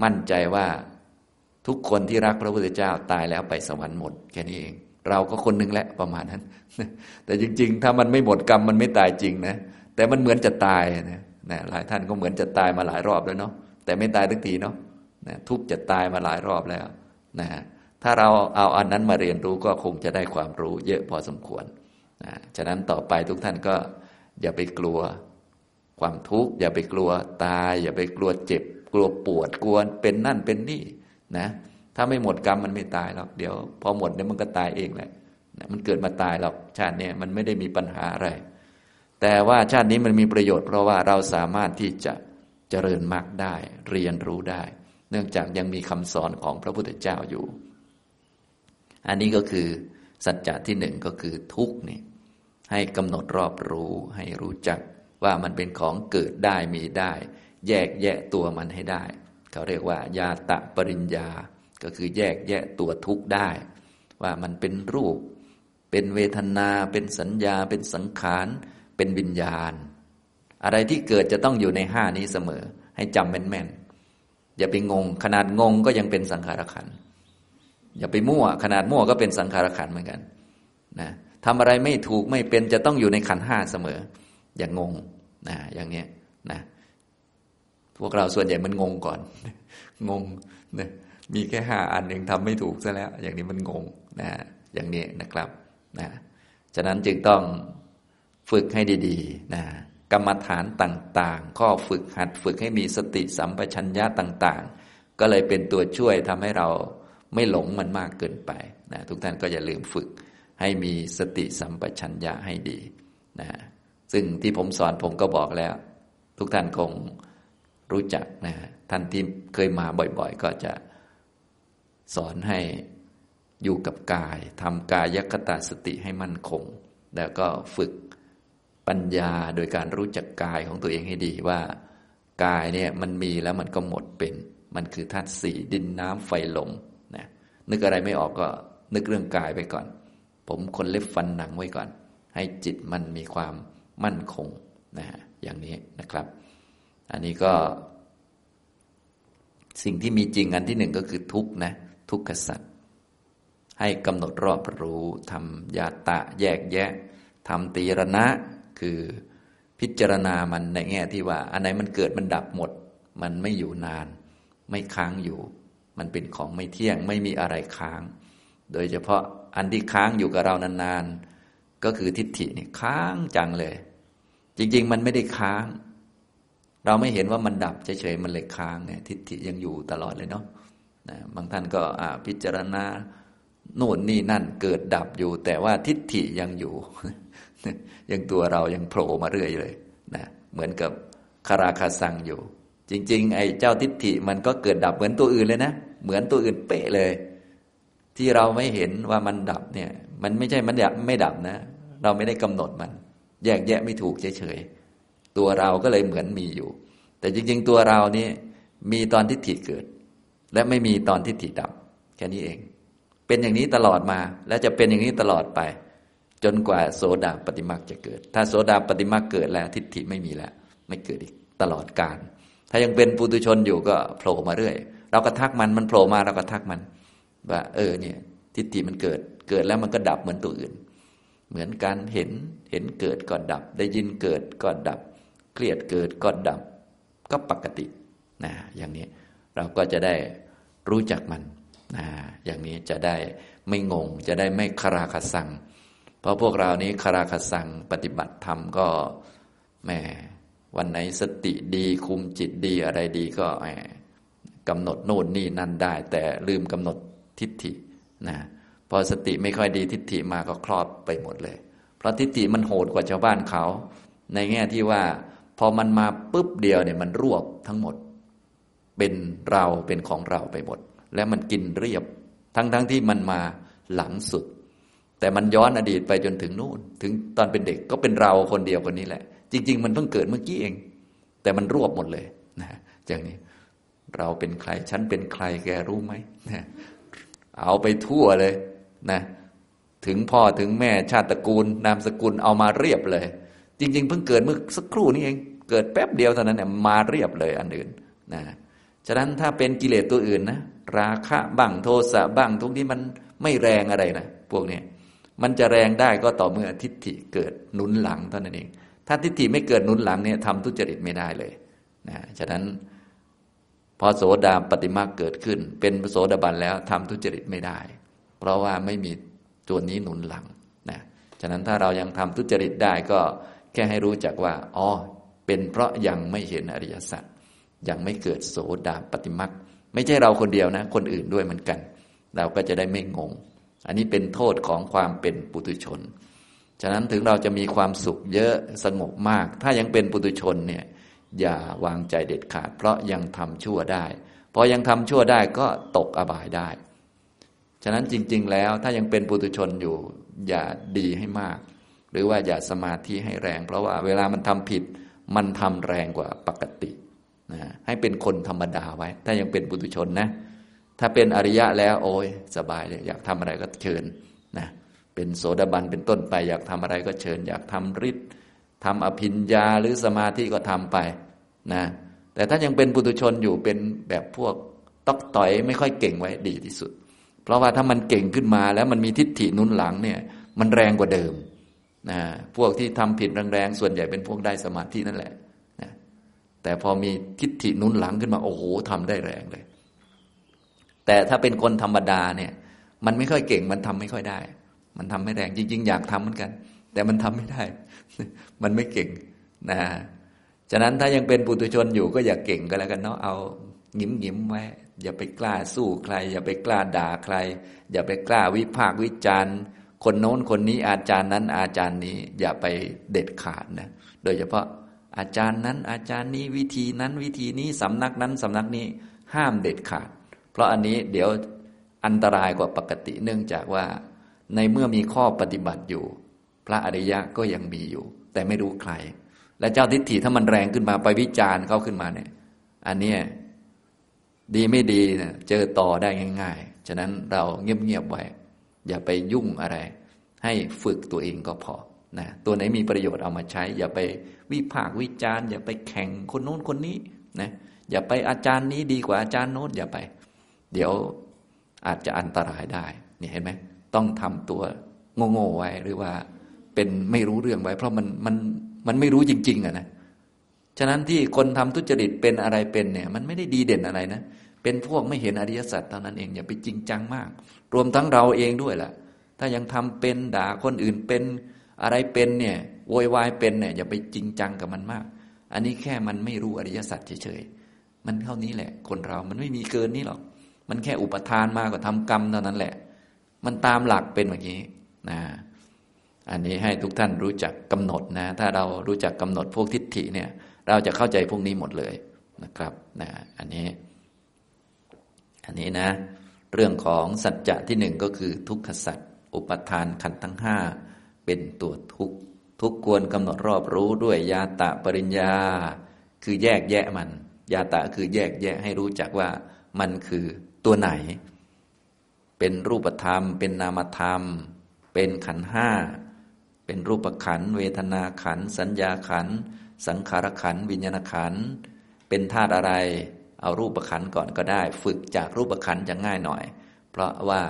มั่นใจว่าทุกคนที่รักพระพุทธเจ้าตายแล้วไปสวรรค์หมดแค่นี้เอง เราก็คนหนึ่งแหละประมาณนั้น แต่จริง ๆ ถ้ามันไม่หมดกรรมมันไม่ตายจริงนะแต่มันเหมือนจะตายนะนะหลายท่านก็เหมือนจะตายมาหลายรอบแล้วเนาะแต่ไม่ตายทักทีเนาะนะทุกจะตายมาหลายรอบแล้วนะถ้าเราเอาอันนั้นมาเรียนรู้ก็คงจะได้ความรู้เยอะพอสมควรนะฉะนั้นต่อไปทุกท่านก็ อย่าไปกลัว ความทุกข์ อย่าไปกลัวตาย อย่าไปกลัวเจ็บ กลัวปวดกลัวเป็นนั่นเป็นนี่นะ ถ้าไม่หมดกรรมมันไม่ตายหรอกเดี๋ยว พอหมดเนี่ยมันก็ตายเองแหละมันเกิดมาตายหรอกชาตินี้มันไม่ได้มีปัญหาอะไรแต่ว่าชาตินี้มันมีประโยชน์เพราะว่าเราสามารถที่จะเจริญมรรคได้ เรียนรู้ได้ เนื่องจากยังมีคำสอนของพระพุทธเจ้าอยู่ อันนี้ก็คือสัจจะที่หนึ่งก็คือทุกข์นี่ ให้กำหนดรอบรู้ให้รู้จักว่ามันเป็นของเกิดได้มีได้ แยกแยะตัวมันให้ได้ เขาเรียกว่ายาตะปริญญา ก็คือแยกแยะตัวทุกข์ได้ ว่ามันเป็นรูป เป็นเวทนา เป็นสัญญา เป็นสังขาร เป็นวิญญาณ อะไรที่เกิดจะต้องอยู่ในห้านี้เสมอ ให้จำแม่นๆอย่าไปงง ขนาดงงก็ยังเป็นสังขารขันอย่าไปมั่ว ขนาดมั่วก็เป็นสังขารขันเหมือนกัน นะ ทำอะไรไม่ถูกไม่เป็นจะต้องอยู่ในขันห้าเสมอ อย่างงงนะอย่างเนี้ยนะพวกเราส่วนใหญ่มันงงก่อน งงนะมีแค่ห้าอันหนึ่งทำไม่ถูกซะแล้ว อย่างนี้มันงงนะอย่างนี้นะครับนะฉะนั้นจึงต้องฝึกให้ดีๆนะกรรมฐานต่างๆ ข้อฝึกหัดฝึกให้มีสติสัมปชัญญะต่าง ๆ ก็เลยเป็นตัวช่วยทำให้เราไม่หลงมันมากเกินไปนะทุกท่านก็อย่าลืมฝึก ให้มีสติสัมปชัญญะให้ดีนะซึ่งที่ผมสอนผมก็บอกแล้ว ทุกท่านคงรู้จักนะท่านที่เคยมาบ่อยๆ ก็จะสอนให้อยู่กับกายทำกายยคตาสติให้มั่นคง แล้วก็ฝึกปัญญาโดยการรู้จักกายของตัวเองให้ดีว่ากายเนี่ยมันมีแล้วมันก็หมดเป็น มันคือธาตุสี่ดินน้ำไฟลมนะนึกอะไรไม่ออกก็นึกเรื่องกายไปก่อน ผมคนเล็บฟันหนังไว้ก่อน ให้จิตมันมีความมั่นคงนะฮะอย่างนี้นะครับ อันนี้ก็ สิ่งที่มีจริงอันที่หนึ่งก็คือทุกนะ ทุกขสัตว์ให้กำหนดรอบรู้ทำยาตะแยกแยะทำตีรณะคือพิจารณามันในแง่ที่ว่า อันไหนมันเกิดมันดับหมด มันไม่อยู่นาน ไม่ค้างอยู่ มันเป็นของไม่เที่ยงไม่มีอะไรค้าง โดยเฉพาะ อันที่ค้างอยู่กับเรานานๆ ก็คือทิฏฐินี่ค้างจังเลย จริง ๆ มันไม่ได้ค้าง เราไม่เห็นว่ามันดับเฉยๆมันเลยค้างเนี่ยทิฏฐิยังอยู่ตลอดเลยเนาะนะบางท่านก็พิจารณาโน่นนี่นั่นเกิดดับอยู่ แต่ว่าทิฏฐิยังอยู่ ยังตัวเรายังโผล่มาเรื่อยเลยนะเหมือนกับคาราคาซังอยู่ จริง ๆ ไอ้เจ้าทิฏฐิมันก็เกิดดับเหมือนตัวอื่นเลยนะ เหมือนตัวอื่นเป๊ะเลย ที่เราไม่เห็นว่ามันดับเนี่ย มันไม่ใช่มันดับไม่ดับนะ เราไม่ได้กำหนดมัน แยกแยะไม่ถูกเฉยๆตัวเราก็เลยเหมือนมีอยู่ แต่จริง ๆ ตัวเรานี่มีตอนทิฏฐิเกิด และไม่มีตอนทิฏฐิดับ แค่นี้เอง เป็นอย่างนี้ตลอดมา และจะเป็นอย่างนี้ตลอดไป จนกว่าโสดาปฏิมาจะเกิด ถ้าโสดาปฏิมาเกิดแล้วทิฏฐิไม่มีแล้ว ไม่เกิดอีกตลอดกาลถ้ายังเป็นปุถุชนอยู่ก็โผล่มาเรื่อย เราก็ทักมันมันโผล่มาเราก็ทักมัน ว่าเออเนี่ยทิฏฐิมันเกิดเกิดแล้วมันก็ดับเหมือนตัวอื่น เหมือนการเห็นเห็นเกิดก่อนดับ ได้ยินเกิดก่อนดับ เครียดเกิดก่อนดับ ก็ปกตินะอย่างนี้เราก็จะได้รู้จักมันนะอย่างนี้จะได้ไม่งง จะได้ไม่คาราคาสัง เพราะพวกเรานี้คาราคาสังปฏิบัติธรรมก็แหมวันไหนสติดีคุมจิตดีอะไรดีก็แหมกำหนดโน่นนี่นั่นได้ แต่ลืมกำหนด ทิฏฐินะพอสติไม่ค่อยดีทิฏฐิมาก็คลอดไปหมดเลย เพราะทิฏฐิมันโหดกว่าชาวบ้านเขา ในแง่ที่ว่า พอมันมาปุ๊บเดียวเนี่ยมันรวบทั้งหมด เป็นเราเป็นของเราไปหมด และมันกินเรียบ ทั้งๆทที่มันมาหลังสุด แต่มันย้อนอดีตไปจนถึงนู่น ถึงตอนเป็นเด็กก็เป็นเราคนเดียวคนนี้แหละ จริง ๆ มันเพิ่งเกิดเมื่อกี้เอง แต่มันรวบหมดเลยนะอย่างนี้เราเป็นใคร ฉันเป็นใครแกรู้ไหมนะ เอาไปทั่วเลยนะถึงพ่อถึงแม่ชาติตระกูล นามสกุลเอามาเรียบเลย จริง ๆ เพิ่งเกิดเมื่อสักครู่นี้เองเกิดแป๊บเดียวเท่านั้นเนี่ยมาเรียบเลยอันอื่นนะฉะนั้นถ้าเป็นกิเลสตัวอื่นนะราคะบ้างโทสะบ้างทุกนี้มันไม่แรงอะไรนะพวกนี้มันจะแรงได้ก็ต่อเมื่อทิฏฐิเกิดหนุนหลังเท่านั้นเองถ้าทิฏฐิไม่เกิดหนุนหลังเนี่ยทำทุจริตไม่ได้เลยนะฉะนั้น พอโสดาปฏิมาเกิดขึ้น เป็นโสดาบันแล้วทำทุจริตไม่ได้ เพราะว่าไม่มีตัวนี้หนุนหลังนะฉะนั้นถ้าเรายังทำทุจริตได้ก็แค่ให้รู้จักว่าอ๋อเป็นเพราะยังไม่เห็นอริยสัจยังไม่เกิดโสดาปฏิมักไม่ใช่เราคนเดียวนะ คนอื่นด้วยเหมือนกัน เราก็จะได้ไม่งง อันนี้เป็นโทษของความเป็นปุถุชน ฉะนั้นถึงเราจะมีความสุขเยอะสงบมาก ถ้ายังเป็นปุถุชนเนี่ย อย่าวางใจเด็ดขาด เพราะยังทำชั่วได้พอยังทำชั่วได้ก็ตกอบายได้ ฉะนั้นจริง ๆ แล้วถ้ายังเป็นปุถุชนอยู่ อย่าดีให้มาก หรือว่าอย่าสมาธิให้แรง เพราะว่าเวลามันทำผิด มันทำแรงกว่าปกตินะให้เป็นคนธรรมดาไว้ ถ้ายังเป็นปุถุชนนะ ถ้าเป็นอริยะแล้วโอ้ยสบายเลยอยากทำอะไรก็เชิญนะเป็นโสดาบันเป็นต้นไป อยากทำอะไรก็เชิญ อยากทำฤทธิ์ ทำอภิญญาหรือสมาธิก็ทำไปนะแต่ถ้ายังเป็นปุถุชนอยู่เป็นแบบพวกตอกต่อยไม่ค่อยเก่งไว้ดีที่สุด เพราะว่าถ้ามันเก่งขึ้นมาแล้วมันมีทิฏฐินุนหลังเนี่ยมันแรงกว่าเดิมนะพวกที่ทำผิดแรงๆส่วนใหญ่เป็นพวกได้สมาธินั่นแหละแต่พอมีทิฏฐินุนหลังขึ้นมาโอ้โหทำได้แรงเลย แต่ถ้าเป็นคนธรรมดาเนี่ย มันไม่ค่อยเก่งมันทำไม่ค่อยได้ มันทำไม่แรงจริง ๆ อยากทำเหมือนกัน แต่มันทำไม่ได้ มันไม่เก่งนะฉะนั้นถ้ายังเป็นปุถุชนอยู่ก็อย่าเก่งก็แล้วกันเนาะเอาหยิ้มหยิมไว้อย่าไปกล้าสู้ใคร อย่าไปกล้าด่าใคร อย่าไปกล้าวิพากวิจารณ์ คนโน้นคนนี้อาจารย์นั้นอาจารย์นี้ อย่าไปเด็ดขาดนะโดยเฉพาะอาจารย์นั้นอาจารย์นี้วิธีนั้นวิธีนี้สำนักนั้นสำนักนี้ห้ามเด็ดขาด เพราะอันนี้เดี๋ยวอันตรายกว่าปกติเนื่องจากว่า ในเมื่อมีข้อปฏิบัติอยู่ พระอริยะก็ยังมีอยู่ แต่ไม่รู้ใคร และเจ้าทิฏฐิถ้ามันแรงขึ้นมาไปวิจารณ์เข้าขึ้นมาเนี่ย อันนี้ดีไม่ดีนะเจอต่อได้ง่าย ๆ ฉะนั้นเราเงียบๆไว้ อย่าไปยุ่งอะไร ให้ฝึกตัวเองก็พอนะตัวไหนมีประโยชน์เอามาใช้ อย่าไปวิพากวิจารณ์ อย่าไปแข่งคนโน้นคนนี้นะอย่าไปอาจารย์นี้ดีกว่าอาจารย์โน้นอย่าไป เดี๋ยวอาจจะอันตรายได้นี่เห็นไหมต้องทำตัวโง่ๆไว้หรือว่า เป็นไม่รู้เรื่องไว้ เพราะมันมันมันไม่รู้จริง ๆอะนะฉะนั้นที่คนทำทุจริตเป็นอะไรเป็นเนี่ย มันไม่ได้ดีเด่นอะไรนะเป็นพวกไม่เห็นอริยสัจเท่านั้นเองอย่าไปจริงจังมาก รวมทั้งเราเองด้วยแหละถ้ายังทำเป็นด่าคนอื่นเป็นอะไรเป็นเนี่ยโวยวายเป็นเนี่ยอย่าไปจริงจังกับมันมาก อันนี้แค่มันไม่รู้อริยสัจเฉยๆมันเท่านี้แหละ คนเรามันไม่มีเกินนี้หรอกมันแค่อุปทานมาก็ทำกรรมเท่านั้นแหละ มันตามหลักเป็นแบบนี้นะ อันนี้ให้ทุกท่านรู้จักกำหนดนะ ถ้าเรารู้จักกำหนดพวกทิฏฐิเนี่ย เราจะเข้าใจพวกนี้หมดเลยนะครับนะอันนี้ อันนี้นะ เรื่องของสัจจะที่หนึ่งก็คือทุกขสัจอุปทานขันธ์ทั้งห้าเป็นตัวทุกทุกควรกำหนดรอบรู้ด้วยยาตะปริญญา คือแยกแยะมัน ยาตะคือแยกแยะให้รู้จักว่ามันคือตัวไหน เป็นรูปธรรม เป็นนามธรรม เป็นขันห้า เป็นรูปขัน เวทนาขัน สัญญาขัน สังขารขัน วิญญาณขัน เป็นธาตุอะไร เอารูปขันก่อนก็ได้ ฝึกจากรูปขันจะง่ายหน่อย เพราะว่า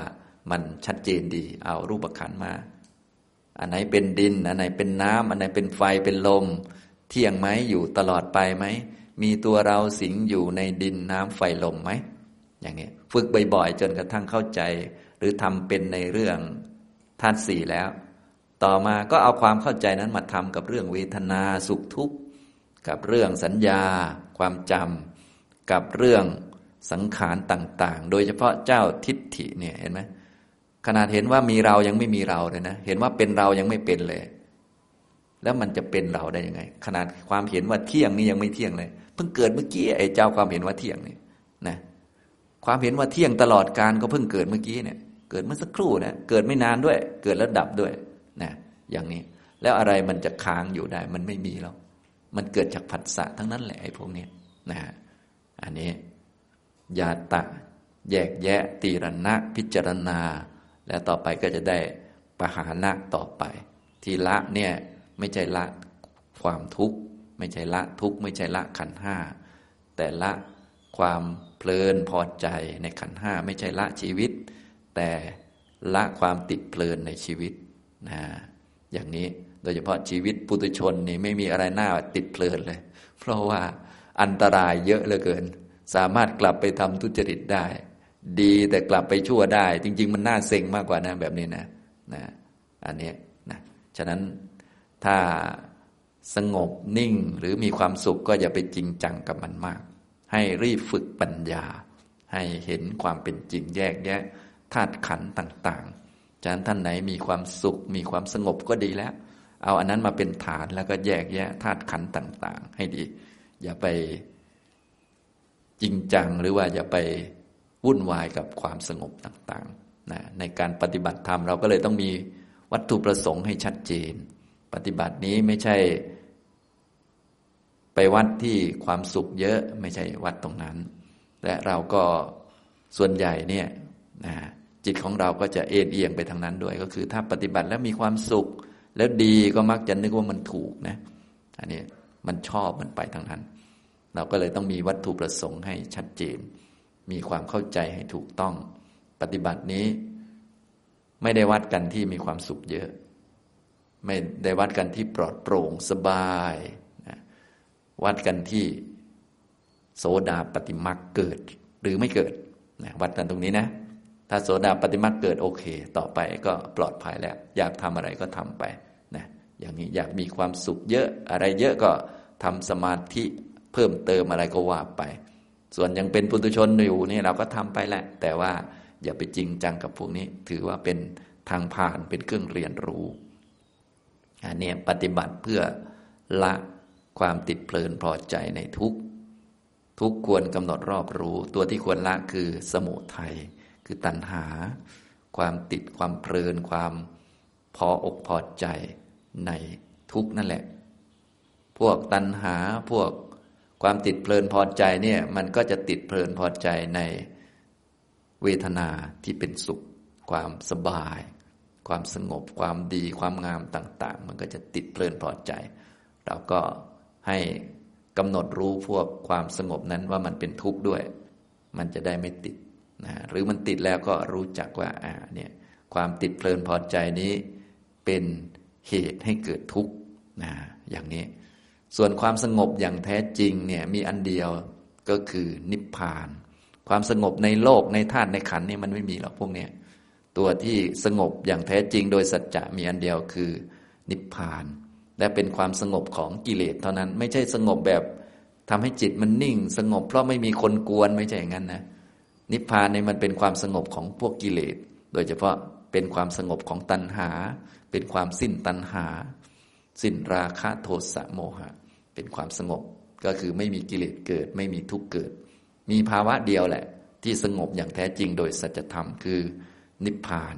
มันชัดเจนดี เอารูปขันมา อันไหนเป็นดิน อันไหนเป็นน้ำอันไหนเป็นไฟ เป็นลม เที่ยงไหมอยู่ตลอดไปไหม มีตัวเราสิงอยู่ในดินน้ำไฟลมไหม อย่างเงี้ย ฝึกบ่อยๆ จนกระทั่งเข้าใจ หรือทำเป็นในเรื่องธาตุสี่แล้ว ต่อมาก็เอาความเข้าใจนั้นมาทำกับเรื่องเวทนาสุขทุกข์กับเรื่องสัญญา ความจำกับเรื่องสังขารต่าง ๆ โดยเฉพาะเจ้าทิฏฐิเนี่ยเห็นไหมขนาดเห็นว่ามีเรายังไม่มีเราเลยนะ เห็นว่าเป็นเรายังไม่เป็นเลย แล้วมันจะเป็นเราได้ยังไง ขนาดความเห็นว่าเที่ยงนี่ยังไม่เที่ยงเลย เพิ่งเกิดเมื่อกี้ไอ้เจ้าความเห็นว่าเที่ยงนี่นะ ความเห็นว่าเที่ยงตลอดการก็เพิ่งเกิดเมื่อกี้เนี่ย เกิดเมื่อสักครู่นะ เกิดไม่นานด้วย เกิดแล้วดับด้วย นะอย่างนี้ แล้วอะไรมันจะค้างอยู่ได้ มันไม่มีหรอกมันเกิดจากผัสสะทั้งนั้นแหละไอ้พวกนี้นะอันนี้ยาตะ แยกแยะตีรณะพิจารณา แล้วต่อไปก็จะได้ปหานะต่อไป ทีละเนี่ยไม่ใช่ละความทุกข์ ไม่ใช่ละทุกข์ไม่ใช่ละขันห้าแต่ละความเพลินพอใจในขันห้าไม่ใช่ละชีวิต แต่ละความติดเพลินในชีวิต นะอย่างนี้โดยเฉพาะชีวิตปุถุชนนี่ไม่มีอะไรน่าติดเพลินเลย เพราะว่าอันตรายเยอะเหลือเกิน สามารถกลับไปทำทุจริตได้ ดีแต่กลับไปชั่วได้ จริง ๆ มันน่าเซ็งมากกว่านะแบบนี้นะนะอันนี้นะฉะนั้นถ้าสงบนิ่งหรือมีความสุขก็อย่าไปจริงจังกับมันมาก ให้รีบฝึกปัญญา ให้เห็นความเป็นจริงแยกแยะธาตุขันต่าง ๆ ฉะนั้นท่านไหนมีความสุข มีความสงบก็ดีแล้ว เอาอันนั้นมาเป็นฐานแล้วก็แยกแยะธาตุขันต่าง ๆ ให้ดี อย่าไปจริงจังหรือว่าอย่าไปวุ่นวายกับความสงบต่างๆนะในการปฏิบัติธรรมเราก็เลยต้องมีวัตถุประสงค์ให้ชัดเจน ปฏิบัตินี้ไม่ใช่ ไปวัดที่ความสุขเยอะไม่ใช่วัดตรงนั้นและเราก็ส่วนใหญ่เนี่ยนะ จิตของเราก็จะเอ็นเอียงไปทางนั้นด้วย ก็คือ ถ้าปฏิบัติแล้วมีความสุข แล้วดีก็มักจะนึกว่ามันถูกนะ อันนี้มันชอบมันไปทางนั้น เราก็เลยต้องมีวัตถุประสงค์ให้ชัดเจน มีความเข้าใจให้ถูกต้อง ปฏิบัตินี้ ไม่ได้วัดกันที่มีความสุขเยอะ ไม่ได้วัดกันที่ปลอดโปร่งสบายวัดกันที่โสดาปฏิมักเกิดหรือไม่เกิดนะวัดกันตรงนี้นะ ถ้าโสดาปฏิมักเกิดโอเค ต่อไปก็ปลอดภัยแล้ว อยากทำอะไรก็ทำไปนะอย่างนี้อยากมีความสุขเยอะอะไรเยอะก็ทำสมาธิเพิ่มเติมอะไรก็ว่าไป ส่วนยังเป็นปุถุชนอยู่นี่เราก็ทำไปแหละ แต่ว่าอย่าไปจริงจังกับพวกนี้ ถือว่าเป็นทางผ่านเป็นเครื่องเรียนรู้อันนี้ปฏิบัติเพื่อละความติดเพลินพอใจในทุกทุกควรกำหนดรอบรู้ ตัวที่ควรละคือสมุทัย คือตัณหา ความติดความเพลินความพออกพอใจในทุกนั่นแหละ พวกตัณหาพวกความติดเพลินพอใจเนี่ยมันก็จะติดเพลินพอใจในเวทนาที่เป็นสุข ความสบาย ความสงบ ความดีความงามต่าง ๆ มันก็จะติดเพลินพอใจ เราก็ให้กำหนดรู้พวกความสงบนั้นว่ามันเป็นทุกข์ด้วย มันจะได้ไม่ติด นะหรือมันติดแล้วก็รู้จักว่าอ่าเนี่ยความติดเพลินพอใจนี้เป็นเหตุให้เกิดทุกข์นะอย่างนี้ ส่วนความสงบอย่างแท้จริงเนี่ยมีอันเดียวก็คือนิพพาน ความสงบในโลกในธาตุในขันนี่มันไม่มีหรอกพวกเนี้ยตัวที่สงบอย่างแท้จริงโดยสัจจะมีอันเดียวคือนิพพาน และเป็นความสงบของกิเลสเท่านั้นไม่ใช่สงบแบบทำให้จิตมันนิ่ง สงบเพราะไม่มีคนกวนไม่ใช่อย่างนั้นนะ นิพพานเนี่ยมันเป็นความสงบของพวกกิเลส โดยเฉพาะเป็นความสงบของตัณหา เป็นความสิ้นตัณหา สิ้นราคะโทสะโมหะ เป็นความสงบก็คือไม่มีกิเลสเกิด ไม่มีทุกข์เกิด มีภาวะเดียวแหละ ที่สงบอย่างแท้จริงโดยสัจธรรมคือนิพพาน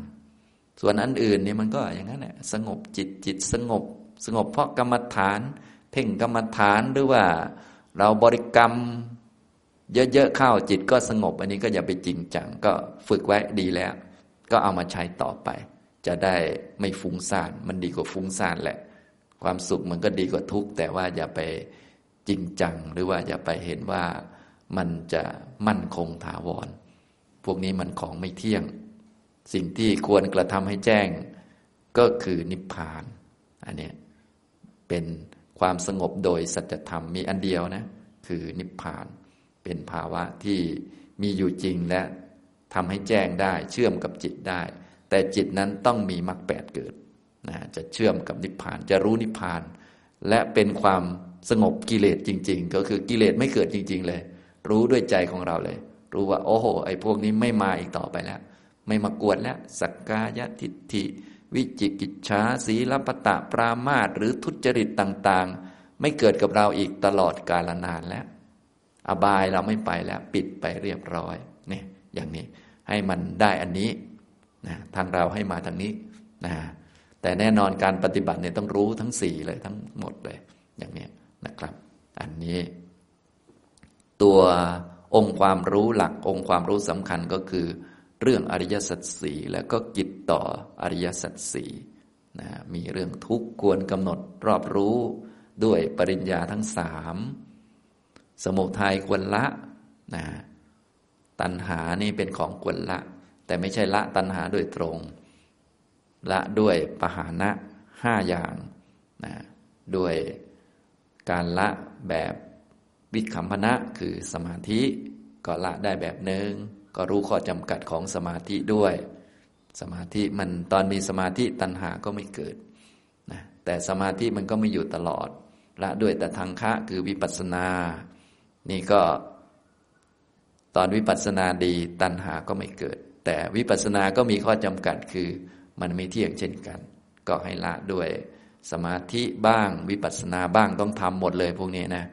ส่วนอันอื่นเนี่ยมันก็อย่างนั้นแหละสงบจิตจิตสงบ สงบเพราะกรรมฐาน เพ่งกรรมฐานหรือว่า เราบริกรรม เยอะๆเข้าจิตก็สงบ อันนี้ก็อย่าไปจริงจังก็ฝึกไว้ดีแล้ว ก็เอามาใช้ต่อไป จะได้ไม่ฟุ้งซ่านมันดีกว่าฟุ้งซ่านแหละ ความสุขมันก็ดีกว่าทุกข์แต่ว่าอย่าไปจริงจัง หรือว่าอย่าไปเห็นว่ามันจะมั่นคงถาวร พวกนี้มันของไม่เที่ยง สิ่งที่ควรกระทำให้แจ้ง ก็คือนิพพาน อันนี้เป็นความสงบโดยสัจธรรมมีอันเดียวนะ คือนิพพาน เป็นภาวะที่มีอยู่จริงและทำให้แจ้งได้ เชื่อมกับจิตได้ แต่จิตนั้นต้องมีมรรคแปดเกิดนะจะเชื่อมกับนิพพานจะรู้นิพพาน และเป็นความสงบกิเลสจริง ๆ ก็คือกิเลสไม่เกิดจริง ๆ เลย รู้ด้วยใจของเราเลย รู้ว่า โอ้โห ไอ้พวกนี้ไม่มาอีกต่อไปแล้ว ไม่มากวนแล้ว สักกายทิฏฐิ วิจิกิจฉาสีลปตะปรามาตหรือทุจริตต่าง ๆ ไม่เกิดกับเราอีกตลอดกาลนานแล้ว อบายเราไม่ไปแล้ว ปิดไปเรียบร้อยเนี่ยอย่างนี้ให้มันได้อันนี้นะทางเราให้มาทางนี้นะแต่แน่นอนการปฏิบัติเนี่ยต้องรู้ทั้งสี่เลยทั้งหมดเลย อย่างนี้นะครับ อันนี้ ตัวองค์ความรู้หลักองค์ความรู้สำคัญก็คือ เรื่องอริยสัจสี่แล้วก็กิจต่ออริยสัจสี่นะมีเรื่องทุกข์ควรกำหนดรอบรู้ด้วยปริญญาทั้งสาม สมุทัยควรละนะตัณหานี่เป็นของควรละ แต่ไม่ใช่ละตัณหาโดยตรง ละด้วยปหานะห้าอย่างนะด้วยการละแบบวิคัมพนะคือสมาธิก็ละได้แบบหนึ่งก็รู้ข้อจำกัดของสมาธิด้วย สมาธิมันตอนมีสมาธิตัณหาก็ไม่เกิดนะแต่สมาธิมันก็ไม่อยู่ตลอด ละด้วยแต่ทางคะคือวิปัสสนา นี่ก็ ตอนวิปัสสนาดีตัณหาก็ไม่เกิด แต่วิปัสสนาก็มีข้อจำกัดคือมันไม่เที่ยงเช่นกัน ก็ให้ละด้วยสมาธิบ้างวิปัสสนาบ้างต้องทำหมดเลยพวกนี้นะ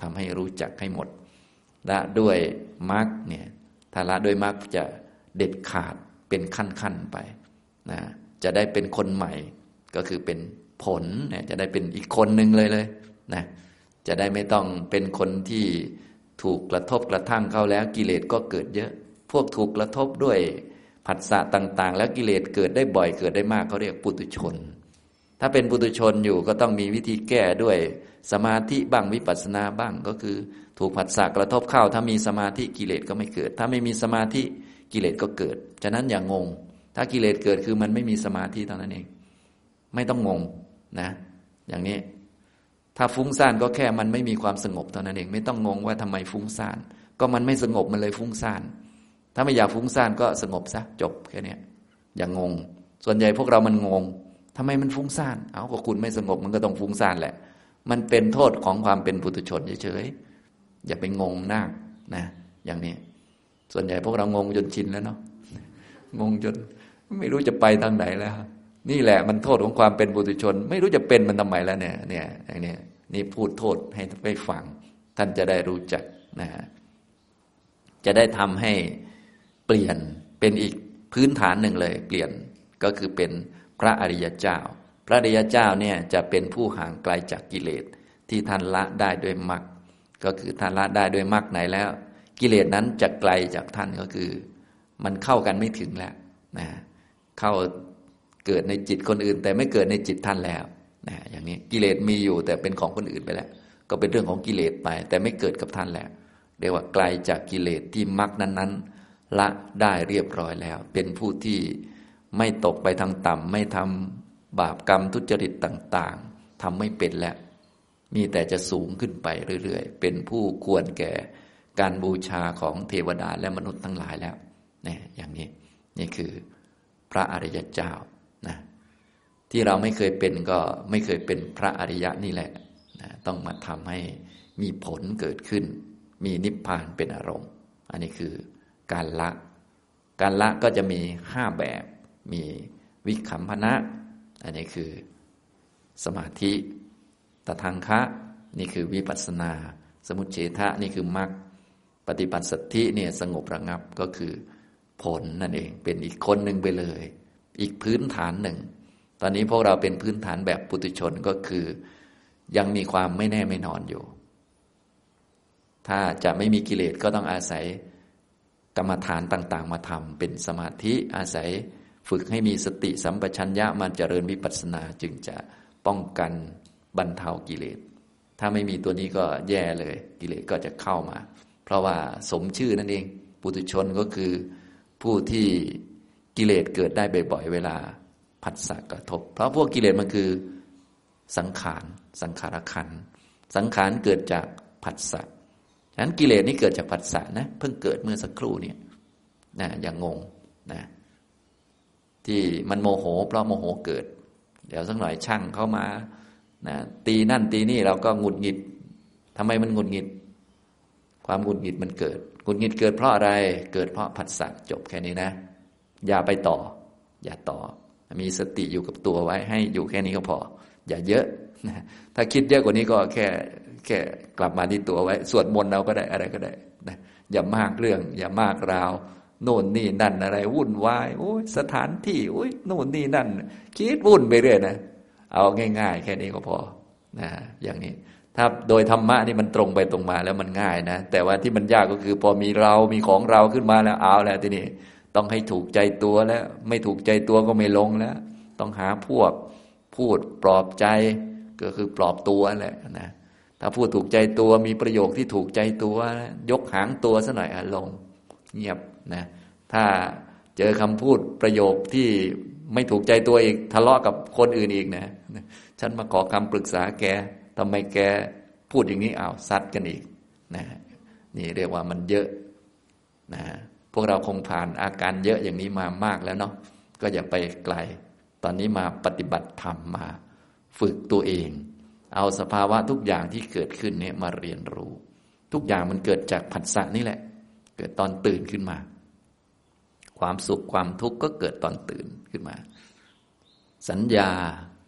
ทำให้รู้จักให้หมด ละด้วยมรรคเนี่ยถ้าละด้วยมรรคจะเด็ดขาดเป็นขั้นๆไปนะจะได้เป็นคนใหม่ก็คือเป็นผลเนี่ยจะได้เป็นอีกคนหนึ่งเลยเลยนะ จะได้ไม่ต้องเป็นคนที่ถูกกระทบกระทั่งเข้าแล้วกิเลสก็เกิดเยอะ พวกถูกกระทบด้วยผัสสะต่าง ๆ แล้วกิเลสเกิดได้บ่อยเกิดได้มากเขาเรียกปุตุชน ถ้าเป็นปุตุชนอยู่ก็ต้องมีวิธีแก้ด้วยสมาธิบ้างวิปัสสนาบ้างก็คือ ถูกผัสสะกระทบเข้า ถ้ามีสมาธิกิเลสก็ไม่เกิด ถ้าไม่มีสมาธิกิเลสก็เกิด ฉะนั้นอย่างงง ถ้ากิเลสเกิดคือมันไม่มีสมาธิเท่านั้นเอง ไม่ต้องงงนะ อย่างนี้ ถ้าฟุ้งซ่านก็แค่มันไม่มีความสงบเท่านั้นเอง ไม่ต้องงงว่าทำไมฟุ้งซ่าน ก็มันไม่สงบมันเลยฟุ้งซ่าน ถ้าไม่อยากฟุ้งซ่านก็สงบซะจบแค่นี้อย่างงง ส่วนใหญ่พวกเรามันงงทำไมมันฟุ้งซ่าน เอาก็คุณไม่สงบมันก็ต้องฟุ้งซ่านแหละ มันเป็นโทษของความเป็นปุถุชนเฉยๆอย่าไปงงหน้านะ อย่างนี้ ส่วนใหญ่พวกเรางงจนชินแล้วเนาะงงจนไม่รู้จะไปทางไหนแล้ว นี่แหละมันโทษของความเป็นบุตุชน ไม่รู้จะเป็นมันทำไมแล้วเนี่ยเนี่ยอย่างนี้นี่พูดโทษให้ไปฟัง ท่านจะได้รู้จักนะฮะจะได้ทำให้เปลี่ยนเป็นอีกพื้นฐานหนึ่งเลย เปลี่ยนก็คือเป็นพระอริยเจ้า พระอริยเจ้าเนี่ยจะเป็นผู้ห่างไกลจากกิเลสที่ท่านละได้ด้วยมรรคก็คือท่านละได้ด้วยมรรคไหนแล้ว กิเลสนั้นจะไกลจากท่านก็คือ มันเข้ากันไม่ถึงแล้วนะเข้า เกิดในจิตคนอื่น แต่ไม่เกิดในจิตท่านแล้วนะอย่างนี้กิเลสมีอยู่แต่เป็นของคนอื่นไปแล้ว ก็เป็นเรื่องของกิเลสไป แต่ไม่เกิดกับท่านแล้ว เรียกว่าไกลจากกิเลสที่มักนั้นๆ ละได้เรียบร้อยแล้ว เป็นผู้ที่ไม่ตกไปทางต่ำไม่ทำบาปกรรมทุจริตต่างๆทำไม่เป็นแล้ว มีแต่จะสูงขึ้นไปเรื่อยๆ เป็นผู้ควรแก่การบูชาของเทวดาและมนุษย์ทั้งหลายแล้วนี่ยอย่างนี้นี่คือพระอริยเจ้า นะที่เราไม่เคยเป็นก็ไม่เคยเป็นพระอริยะนี่แหละนะต้องมาทำให้มีผลเกิดขึ้น มีนิพพานเป็นอารมณ์ อันนี้คือการละ การละก็จะมีห้าแบบ มีวิคัมพนะ อันนี้คือสมาธิตทางคะ นี่คือวิปัสนา สมุทเฉทะนี่คือมรรคปฏิปัสสธิเนี่ยสงบระงับก็คือผลนั่นเอง เป็นอีกคนหนึ่งไปเลย อีกพื้นฐานหนึ่ง ตอนนี้พวกเราเป็นพื้นฐานแบบปุถุชนก็คือ ยังมีความไม่แน่ไม่นอนอยู่ ถ้าจะไม่มีกิเลสก็ต้องอาศัยกรรมฐานต่างๆ มาทำเป็นสมาธิอาศัยฝึกให้มีสติสัมปชัญญะมาเจริญวิปัสสนาจึงจะป้องกันบรรเทากิเลส ถ้าไม่มีตัวนี้ก็แย่เลย กิเลสก็จะเข้ามา เพราะว่าสมชื่อนั่นเอง ปุถุชนก็คือผู้ที่ กิเลสเกิดได้บ่อยๆเวลาผัสสะกระทบ เพราะพวกกิเลสมันคือสังขารสังขารขันสังขารเกิดจากผัสสะฉะนั้นกิเลสนี่เกิดจากผัสสะนะเพิ่งเกิดเมื่อสักครู่เนี่ยนะอย่างงงนะที่มันโมโห เพราะโมโหเกิด เดี๋ยวสักหน่อยช่างเข้ามานะตีนั่นตีนี่เราก็หงุดหงิดทำไมมันหงุดหงิด ความหงุดหงิดมันเกิดหงุดหงิดเกิดเพราะอะไรเกิดเพราะผัสสะจบแค่นี้นะ อย่าไปต่อ อย่าต่อ มีสติอยู่กับตัวไว้ ให้อยู่แค่นี้ก็พอ อย่าเยอะถ้าคิดเยอะกว่านี้ก็แค่แค่กลับมาที่ตัวไว้ สวดมนต์เราก็ได้อะไรก็ได้นะอย่ามากเรื่อง อย่ามากราว โน่นนี่นั่นอะไร วุ่นวายโอ้ยสถานที่โอ้ยโน่นนี่นั่น คิดวุ่นไปเรื่อยนะเอาง่ายๆ แค่นี้ก็พอนะอย่างนี้ ถ้าโดยธรรมะนี่มันตรงไปตรงมาแล้วมันง่ายนะ แต่ว่าที่มันยากก็คือ พอมีเรามีของเราขึ้นมาแล้วเอาแล้วทีนี้ ต้องให้ถูกใจตัวแล้ว ไม่ถูกใจตัวก็ไม่ลงแล้ว ต้องหาพวกพูดปลอบใจก็คือปลอบตัวแหละนะถ้าพูดถูกใจตัวมีประโยคที่ถูกใจตัว ยกหางตัวซะหน่อยอลง เงียบนะถ้าเจอคำพูดประโยคที่ไม่ถูกใจตัวอีกทะเลาะกับคนอื่นอีกนะฉันมาขอคำปรึกษาแกทำไมแกพูดอย่างนี้อ้าวซัดกันอีกนะนี่เรียกว่ามันเยอะนะ พวกเราคงผ่านอาการเยอะอย่างนี้มามากแล้วเนาะก็อย่าไปไกล ตอนนี้มาปฏิบัติธรรมมา ฝึกตัวเอง เอาสภาวะทุกอย่างที่เกิดขึ้นเนี่ยมาเรียนรู้ ทุกอย่างมันเกิดจากผัสสะนี่แหละ เกิดตอนตื่นขึ้นมา ความสุขความทุกข์ก็เกิดตอนตื่นขึ้นมา สัญญา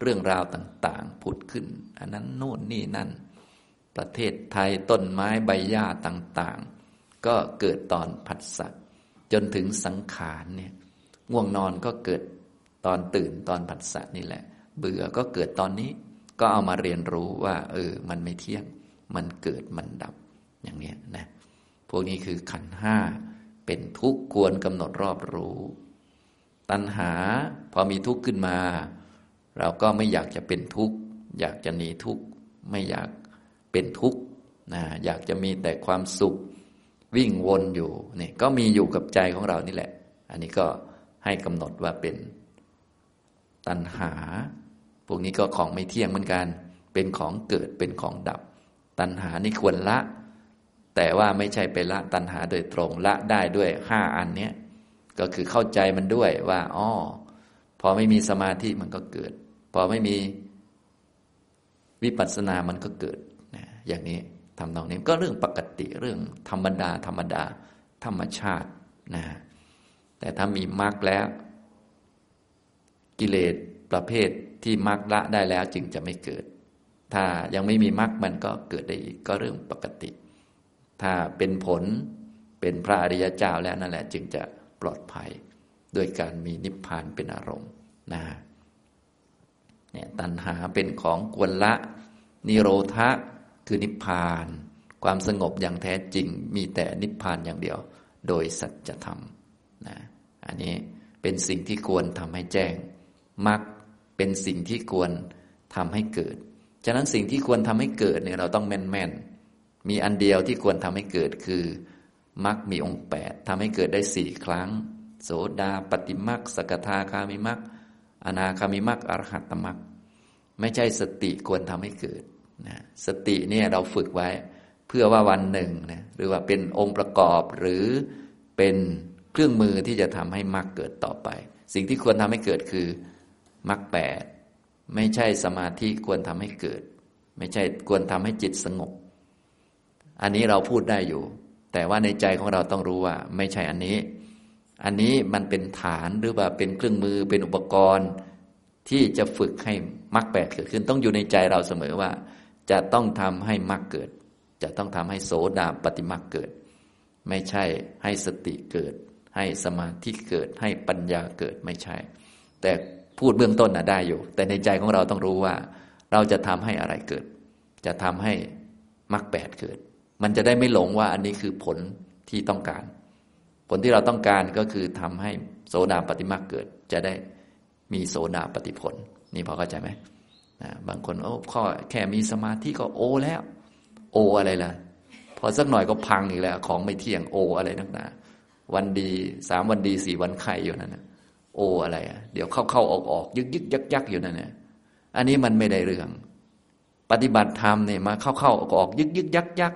เรื่องราวต่างๆผุดขึ้น อันนั้นโน่นนี่นั่น ประเทศไทยต้นไม้ใบหญ้าต่าง ๆ ก็เกิดตอนผัสสะ จนถึงสังขารเนี่ยง่วงนอนก็เกิดตอนตื่นตอนผัสสะนี่แหละ เบื่อก็เกิดตอนนี้ ก็เอามาเรียนรู้ว่า เออ มันไม่เที่ยง มันเกิดมันดับอย่างนี้นะ พวกนี้คือขันห้าเป็นทุกข์ควรกำหนดรอบรู้ ตัณหาพอมีทุกข์ขึ้นมา เราก็ไม่อยากจะเป็นทุกข์ อยากจะหนีทุกข์ ไม่อยากเป็นทุกข์นะอยากจะมีแต่ความสุข วิ่งวนอยู่นี่ก็มีอยู่กับใจของเรานี่แหละ อันนี้ก็ให้กำหนดว่าเป็นตัณหา พวกนี้ก็ของไม่เที่ยงเหมือนกัน เป็นของเกิดเป็นของดับ ตัณหานี่ควรละ แต่ว่าไม่ใช่ไปละตัณหาโดยตรงละได้ด้วยห้าอันเนี้ยก็คือเข้าใจมันด้วยว่าอ๋อพอไม่มีสมาธิมันก็เกิด พอไม่มีวิปัสสนามันก็เกิดนะอย่างนี้ ทำนองนี้ก็เรื่องปกติเรื่องธรรมดา ธรรมดา ธรรมชาตินะแต่ถ้ามีมรรคแล้ว กิเลสประเภทที่มรรคละได้แล้วจึงจะไม่เกิด ถ้ายังไม่มีมรรคมันก็เกิดได้อีกก็เรื่องปกติ ถ้าเป็นผลเป็นพระอริยเจ้าแล้วนั่นแหละ จึงจะปลอดภัยโดยการมีนิพพานเป็นอารมณ์นะเนี่ยตัณหาเป็นของกวนละ นิโรธะ คือนิพพาน ความสงบอย่างแท้จริง มีแต่นิพพานอย่างเดียว โดยสัจธรรมนะอันนี้เป็นสิ่งที่ควรทำให้แจ้งมรรคเป็นสิ่งที่ควรทำให้เกิด ฉะนั้นสิ่งที่ควรทำให้เกิดเนี่ยเราต้องแม่นแม่นมีอันเดียวที่ควรทำให้เกิดคือมรรคมีองค์แปดทำให้เกิดได้สี่ครั้ง โสดาปฏิมรรคสกทาคามิมรรคอนาคามิมรรคอรหัตตมรรคไม่ใช่สติควรทำให้เกิด นะสติเนี่ยเราฝึกไว้ เพื่อว่าวันหนึ่งนะหรือว่าเป็นองค์ประกอบหรือเป็นเครื่องมือที่จะทำให้มรรคเกิดต่อไป สิ่งที่ควรทำให้เกิดคือมรรคแปดไม่ใช่สมาธิควรทำให้เกิด ไม่ใช่ควรทำให้จิตสงบ อันนี้เราพูดได้อยู่ แต่ว่าในใจของเราต้องรู้ว่า ไม่ใช่อันนี้ อันนี้มันเป็นฐานหรือว่าเป็นเครื่องมือเป็นอุปกรณ์ที่จะฝึกให้มรรคแปดเกิดขึ้น ต้องอยู่ในใจเราเสมอว่า จะต้องทำให้มรรคเกิด จะต้องทำให้โสดาปฏิมรรคเกิด ไม่ใช่ให้สติเกิด ให้สมาธิเกิด ให้ปัญญาเกิดไม่ใช่ แต่พูดเบื้องต้นนะได้อยู่ แต่ในใจของเราต้องรู้ว่า เราจะทำให้อะไรเกิด จะทำให้มรรคแปดเกิด มันจะได้ไม่หลงว่าอันนี้คือผลที่ต้องการ ผลที่เราต้องการก็คือทำให้โสดาปฏิมรรคเกิด จะได้มีโสดาปฏิผล นี่พอเข้าใจไหม บางคนโอ้ข้อแค่มีสมาธิก็โอแล้ว โออะไรล่ะ พอสักหน่อยก็พังอีกแล้ว ของไม่เที่ยงโออะไรนักหนาวันดีสามวันดีสี่วันไข่อยู่นั่นนะโออะไรอะเดี๋ยวเข้าเข้าออกออกยึกยึกยักยักอยู่นั่นเนี่ยอันนี้มันไม่ได้เรื่อง ปฏิบัติธรรมเนี่ยมาเข้าเข้าออกออกยึกยึกยักยัก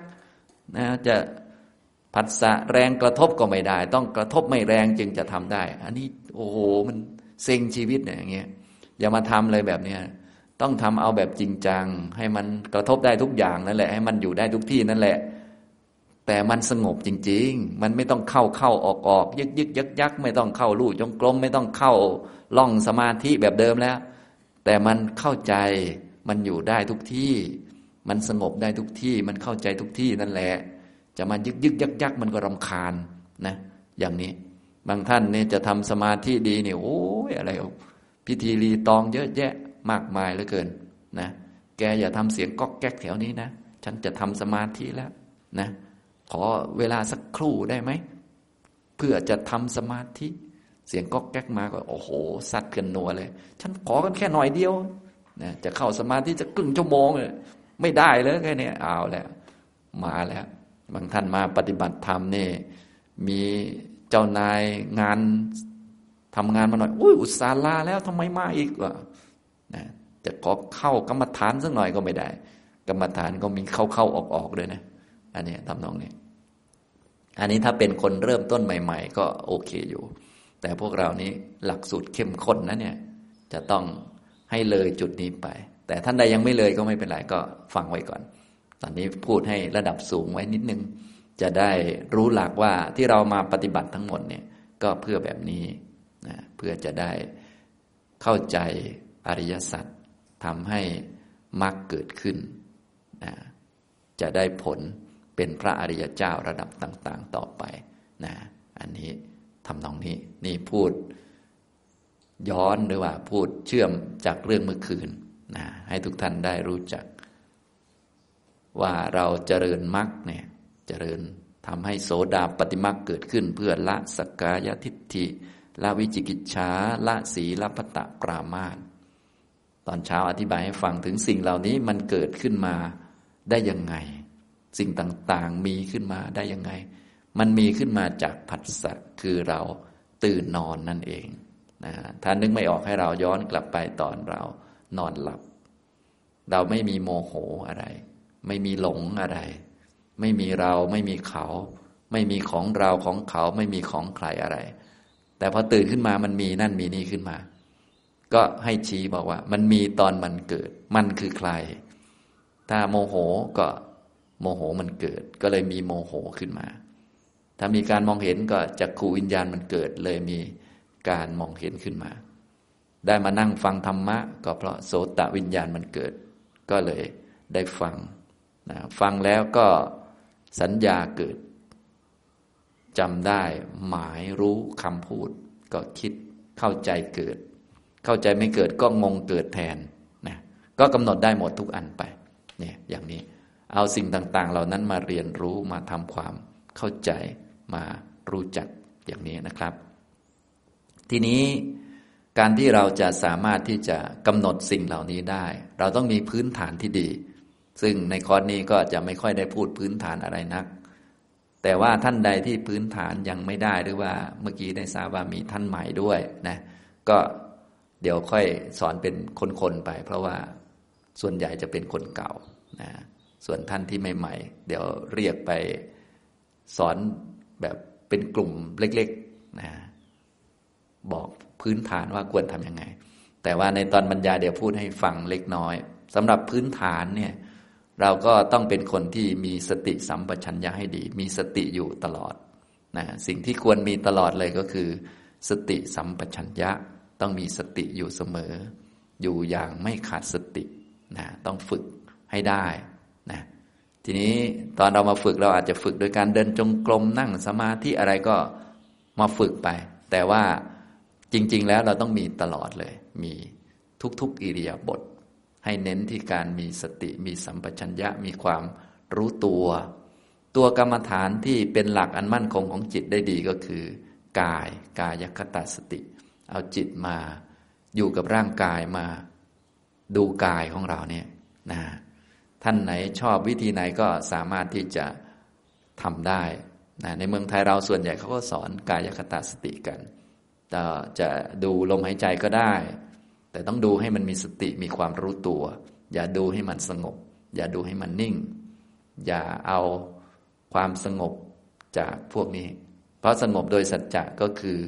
นะจะผัสสะแรงกระทบก็ไม่ได้ ต้องกระทบไม่แรงจึงจะทำได้ อันนี้โอ้โหมันเซ็งชีวิตเนี่ยอย่างเงี้ยอย่ามาทำเลยแบบเนี้ย ต้องทำเอาแบบจริงจัง ให้มันกระทบได้ทุกอย่างนั่นแหละ ให้มันอยู่ได้ทุกที่นั่นแหละ แต่มันสงบจริง ๆ มันไม่ต้องเข้าเข้าออกออกยึกยึกยักยักไม่ต้องเข้าลู่จงกรมไม่ต้องเข้าล่องสมาธิแบบเดิมแล้ว แต่มันเข้าใจมันอยู่ได้ทุกที่ มันสงบได้ทุกที่ มันเข้าใจทุกที่นั่นแหละ จะมายึกยึกยักยักมันก็รำคาญนะ อย่างนี้บางท่านเนี่ยจะทำสมาธิดีเนี่ยโอ้ยอะไรพิธีรีตองเยอะแยะ มากมายเหลือเกินนะ แกอย่าทำเสียงก๊อกแก๊กแถวนี้นะ ฉันจะทำสมาธิแล้วนะ ขอเวลาสักครู่ได้ไหม เพื่อจะทำสมาธิ เสียงก๊อกแก๊กมาก็โอ้โหซัดกันนัวเลย ฉันขอกันแค่หน่อยเดียวนะจะเข้าสมาธิจะครึ่งชั่วโมงเลยไม่ได้เลยแค่นี้เอาแล้ว มาแล้ว บางท่านมาปฏิบัติธรรมนี่มีเจ้านายงานทำงานมาหน่อยอุ้ยอุตส่าห์ลาแล้วทำไมมาอีกวะ อเข้ากรรมฐานสักหน่อยก็ไม่ได้ กรรมฐานก็มีเข้าเข้าออกออกเลยนะ อันนี้ทำนองนี้ อันนี้ถ้าเป็นคนเริ่มต้นใหม่ ๆ ก็โอเคอยู่ แต่พวกเรานี้หลักสูตรเข้มข้นนะเนี่ย จะต้องให้เลยจุดนี้ไป แต่ท่านใดยังไม่เลยก็ไม่เป็นไรก็ฟังไว้ก่อน ตอนนี้พูดให้ระดับสูงไว้นิดนึง จะได้รู้หลักว่าที่เรามาปฏิบัติทั้งหมดเนี่ยก็เพื่อแบบนี้นะเพื่อจะได้เข้าใจอริยสัจ ทำให้มรรคเกิดขึ้นนะจะได้ผลเป็นพระอริยเจ้าระดับต่าง ๆ ต่อไปนะอันนี้ทำนองนี้นี่พูดย้อนหรือว่าพูดเชื่อมจากเรื่องเมื่อคืนนะให้ทุกท่านได้รู้จัก ว่าเราเจริญมรรคเนี่ยเจริญทำให้โสดาปฏิมรรคเกิดขึ้น เพื่อละสกกายทิฏฐิละวิจิกิจฉาละสีละพตะปรามาต ตอนเช้าอธิบายให้ฟังถึงสิ่งเหล่านี้มันเกิดขึ้นมาได้ยังไง สิ่งต่างๆมีขึ้นมาได้ยังไง มันมีขึ้นมาจากผัสสะคือเราตื่นนอนนั่นเองนะถ้านึกไม่ออกให้เราย้อนกลับไปตอนเรานอนหลับ เราไม่มีโมโหอะไร ไม่มีหลงอะไร ไม่มีเราไม่มีเขา ไม่มีของเราของเขาไม่มีของใครอะไร แต่พอตื่นขึ้นมามันมีนั่นมีนี่ขึ้นมา ก็ให้ชี้บอกว่า มันมีตอนมันเกิด มันคือใคร ถ้าโมโหก็โมโหมันเกิด ก็เลยมีโมโหขึ้นมา ถ้ามีการมองเห็นก็จักขูวิญญาณมันเกิด เลยมีการมองเห็นขึ้นมา ได้มานั่งฟังธรรมะ ก็เพราะโสตวิญญาณมันเกิด ก็เลยได้ฟังนะฟังแล้วก็สัญญาเกิดจำได้หมายรู้คำพูด ก็คิดเข้าใจเกิด เข้าใจไม่เกิดก็งงเกิดแทนนะก็กำหนดได้หมดทุกอันไปเนี่ยอย่างนี้เอาสิ่งต่างๆ เหล่านั้นมาเรียนรู้มาทำความเข้าใจมารู้จักอย่างนี้นะครับ ทีนี้การที่เราจะสามารถที่จะกำหนดสิ่งเหล่านี้ได้ เราต้องมีพื้นฐานที่ดี ซึ่งในคอร์สนี้ก็จะไม่ค่อยได้พูดพื้นฐานอะไรนัก แต่ว่าท่านใดที่พื้นฐานยังไม่ได้หรือว่าเมื่อกี้ได้ทราบว่ามีท่านใหม่ด้วยนะก็ เดี๋ยวค่อยสอนเป็นคนๆไป เพราะว่าส่วนใหญ่จะเป็นคนเก่านะส่วนท่านที่ใหม่ๆเดี๋ยวเรียกไปสอนแบบเป็นกลุ่มเล็กๆนะบอกพื้นฐานว่าควรทำยังไง แต่ว่าในตอนบรรยายเดี๋ยวพูดให้ฟังเล็กน้อยสำหรับพื้นฐานเนี่ยเราก็ต้องเป็นคนที่มีสติสัมปชัญญะให้ดี มีสติอยู่ตลอดนะสิ่งที่ควรมีตลอดเลยก็คือ สติสัมปชัญญะ ต้องมีสติอยู่เสมอ อยู่อย่างไม่ขาดสตินะต้องฝึกให้ได้นะทีนี้ตอนเรามาฝึกเราอาจจะฝึกโดยการเดินจงกรมนั่งสมาธิอะไรก็มาฝึกไป แต่ว่าจริง ๆ แล้วเราต้องมีตลอดเลย มีทุกๆอิริยาบถให้เน้นที่การมีสติมีสัมปชัญญะมีความรู้ตัว ตัวกรรมฐานที่เป็นหลักอันมั่นคงของจิตได้ดีก็คือ กายกายคตาสติ เอาจิตมาอยู่กับร่างกายมาดูกายของเราเนี่ยนะท่านไหนชอบวิธีไหนก็สามารถที่จะทำได้นะในเมืองไทยเราส่วนใหญ่เขาก็สอนกายคตาสติกันจะจะดูลมหายใจก็ได้ แต่ต้องดูให้มันมีสติมีความรู้ตัว อย่าดูให้มันสงบ อย่าดูให้มันนิ่ง อย่าเอาความสงบจากพวกนี้ เพราะสงบโดยสัจจะก็คือ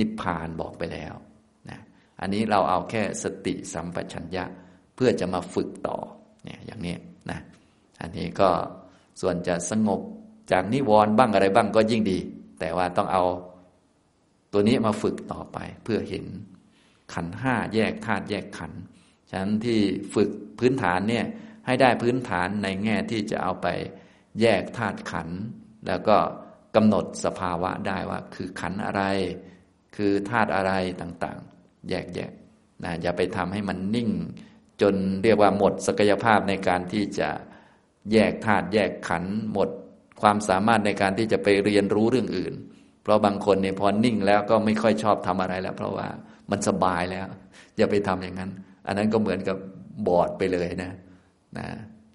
นิพพานบอกไปแล้วนะอันนี้เราเอาแค่สติสัมปชัญญะเพื่อจะมาฝึกต่อเนี่ยอย่างนี้นะอันนี้ก็ส่วนจะสงบจากนิวรณ์บ้างอะไรบ้างก็ยิ่งดี แต่ว่าต้องเอาตัวนี้มาฝึกต่อไปเพื่อเห็นขันห้าแยกธาตุแยกขันฉะนั้นที่ฝึกพื้นฐานเนี่ยให้ได้พื้นฐานในแง่ที่จะเอาไปแยกธาตุขัน แล้วก็กำหนดสภาวะได้ว่าคือขันอะไร คือธาตุอะไรต่างๆ แยกแยะนะอย่าไปทำให้มันนิ่ง จนเรียกว่าหมดศักยภาพในการที่จะแยกธาตุแยกขันหมดความสามารถในการที่จะไปเรียนรู้เรื่องอื่น เพราะบางคนเนี่ยพอนิ่งแล้วก็ไม่ค่อยชอบทำอะไรแล้ว เพราะว่ามันสบายแล้ว อย่าไปทำอย่างนั้น อันนั้นก็เหมือนกับบอดไปเลยนะนะ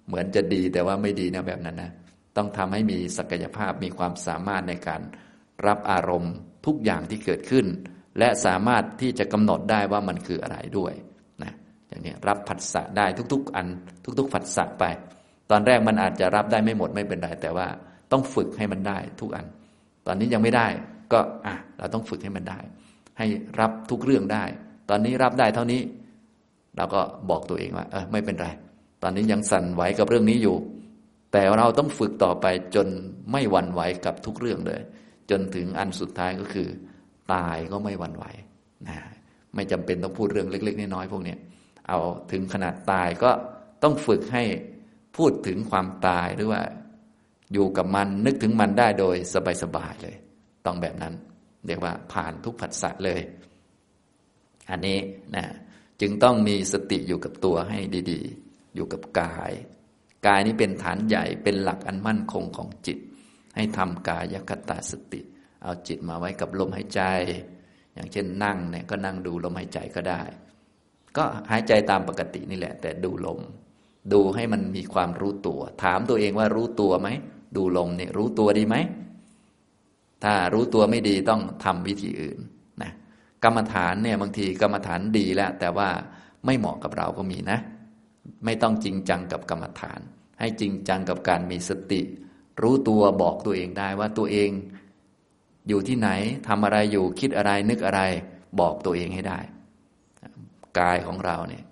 เหมือนจะดีแต่ว่าไม่ดีนะแบบนั้นนะ ต้องทำให้มีศักยภาพมีความสามารถในการรับอารมณ์ ทุกอย่างที่เกิดขึ้น และสามารถที่จะกำหนดได้ว่ามันคืออะไรด้วยนะอย่างนี้รับผัสสะได้ทุก ๆ อัน ทุก ๆ ผัสสะไป ตอนแรกมันอาจจะรับได้ไม่หมดไม่เป็นไรแต่ว่าต้องฝึกให้มันได้ทุกอัน ตอนนี้ยังไม่ได้ก็อะเราต้องฝึกให้มันได้ ให้รับทุกเรื่องได้ ตอนนี้รับได้เท่านี้ เราก็บอกตัวเองว่าเออไม่เป็นไร ตอนนี้ยังสั่นไหวกับเรื่องนี้อยู่ แต่เราต้องฝึกต่อไปจนไม่หวั่นไหวกับทุกเรื่องเลย จนถึงอันสุดท้ายก็คือ ตายก็ไม่หวั่นไหวนะไม่จำเป็นต้องพูดเรื่องเล็ก ๆ น้อยๆพวกนี้เอาถึงขนาดตายก็ต้องฝึกให้พูดถึงความตายหรือว่า อยู่กับมันนึกถึงมันได้โดยสบายๆเลย ต้องแบบนั้น เรียกว่าผ่านทุกผัสสะเลย อันนี้นะจึงต้องมีสติอยู่กับตัวให้ดี ๆ อยู่กับกาย กายนี้เป็นฐานใหญ่เป็นหลักอันมั่นคงของจิต ให้ทำกายคตาสติ เอาจิตมาไว้กับลมหายใจ อย่างเช่นนั่งเนี่ยก็นั่งดูลมหายใจก็ได้ ก็หายใจตามปกตินี่แหละ แต่ดูลม ดูให้มันมีความรู้ตัว ถามตัวเองว่ารู้ตัวไหมดูลมเนี่ยรู้ตัวดีไหมถ้ารู้ตัวไม่ดีต้องทำวิธีอื่นนะกรรมฐานเนี่ยบางทีกรรมฐานดีแล้ว แต่ว่าไม่เหมาะกับเราก็มีนะ ไม่ต้องจริงจังกับกรรมฐาน ให้จริงจังกับการมีสติ รู้ตัวบอกตัวเองได้ว่าตัวเอง อยู่ที่ไหนทำอะไรอยู่คิดอะไรนึกอะไร บอกตัวเองให้ได้ กายของเราเนี่ย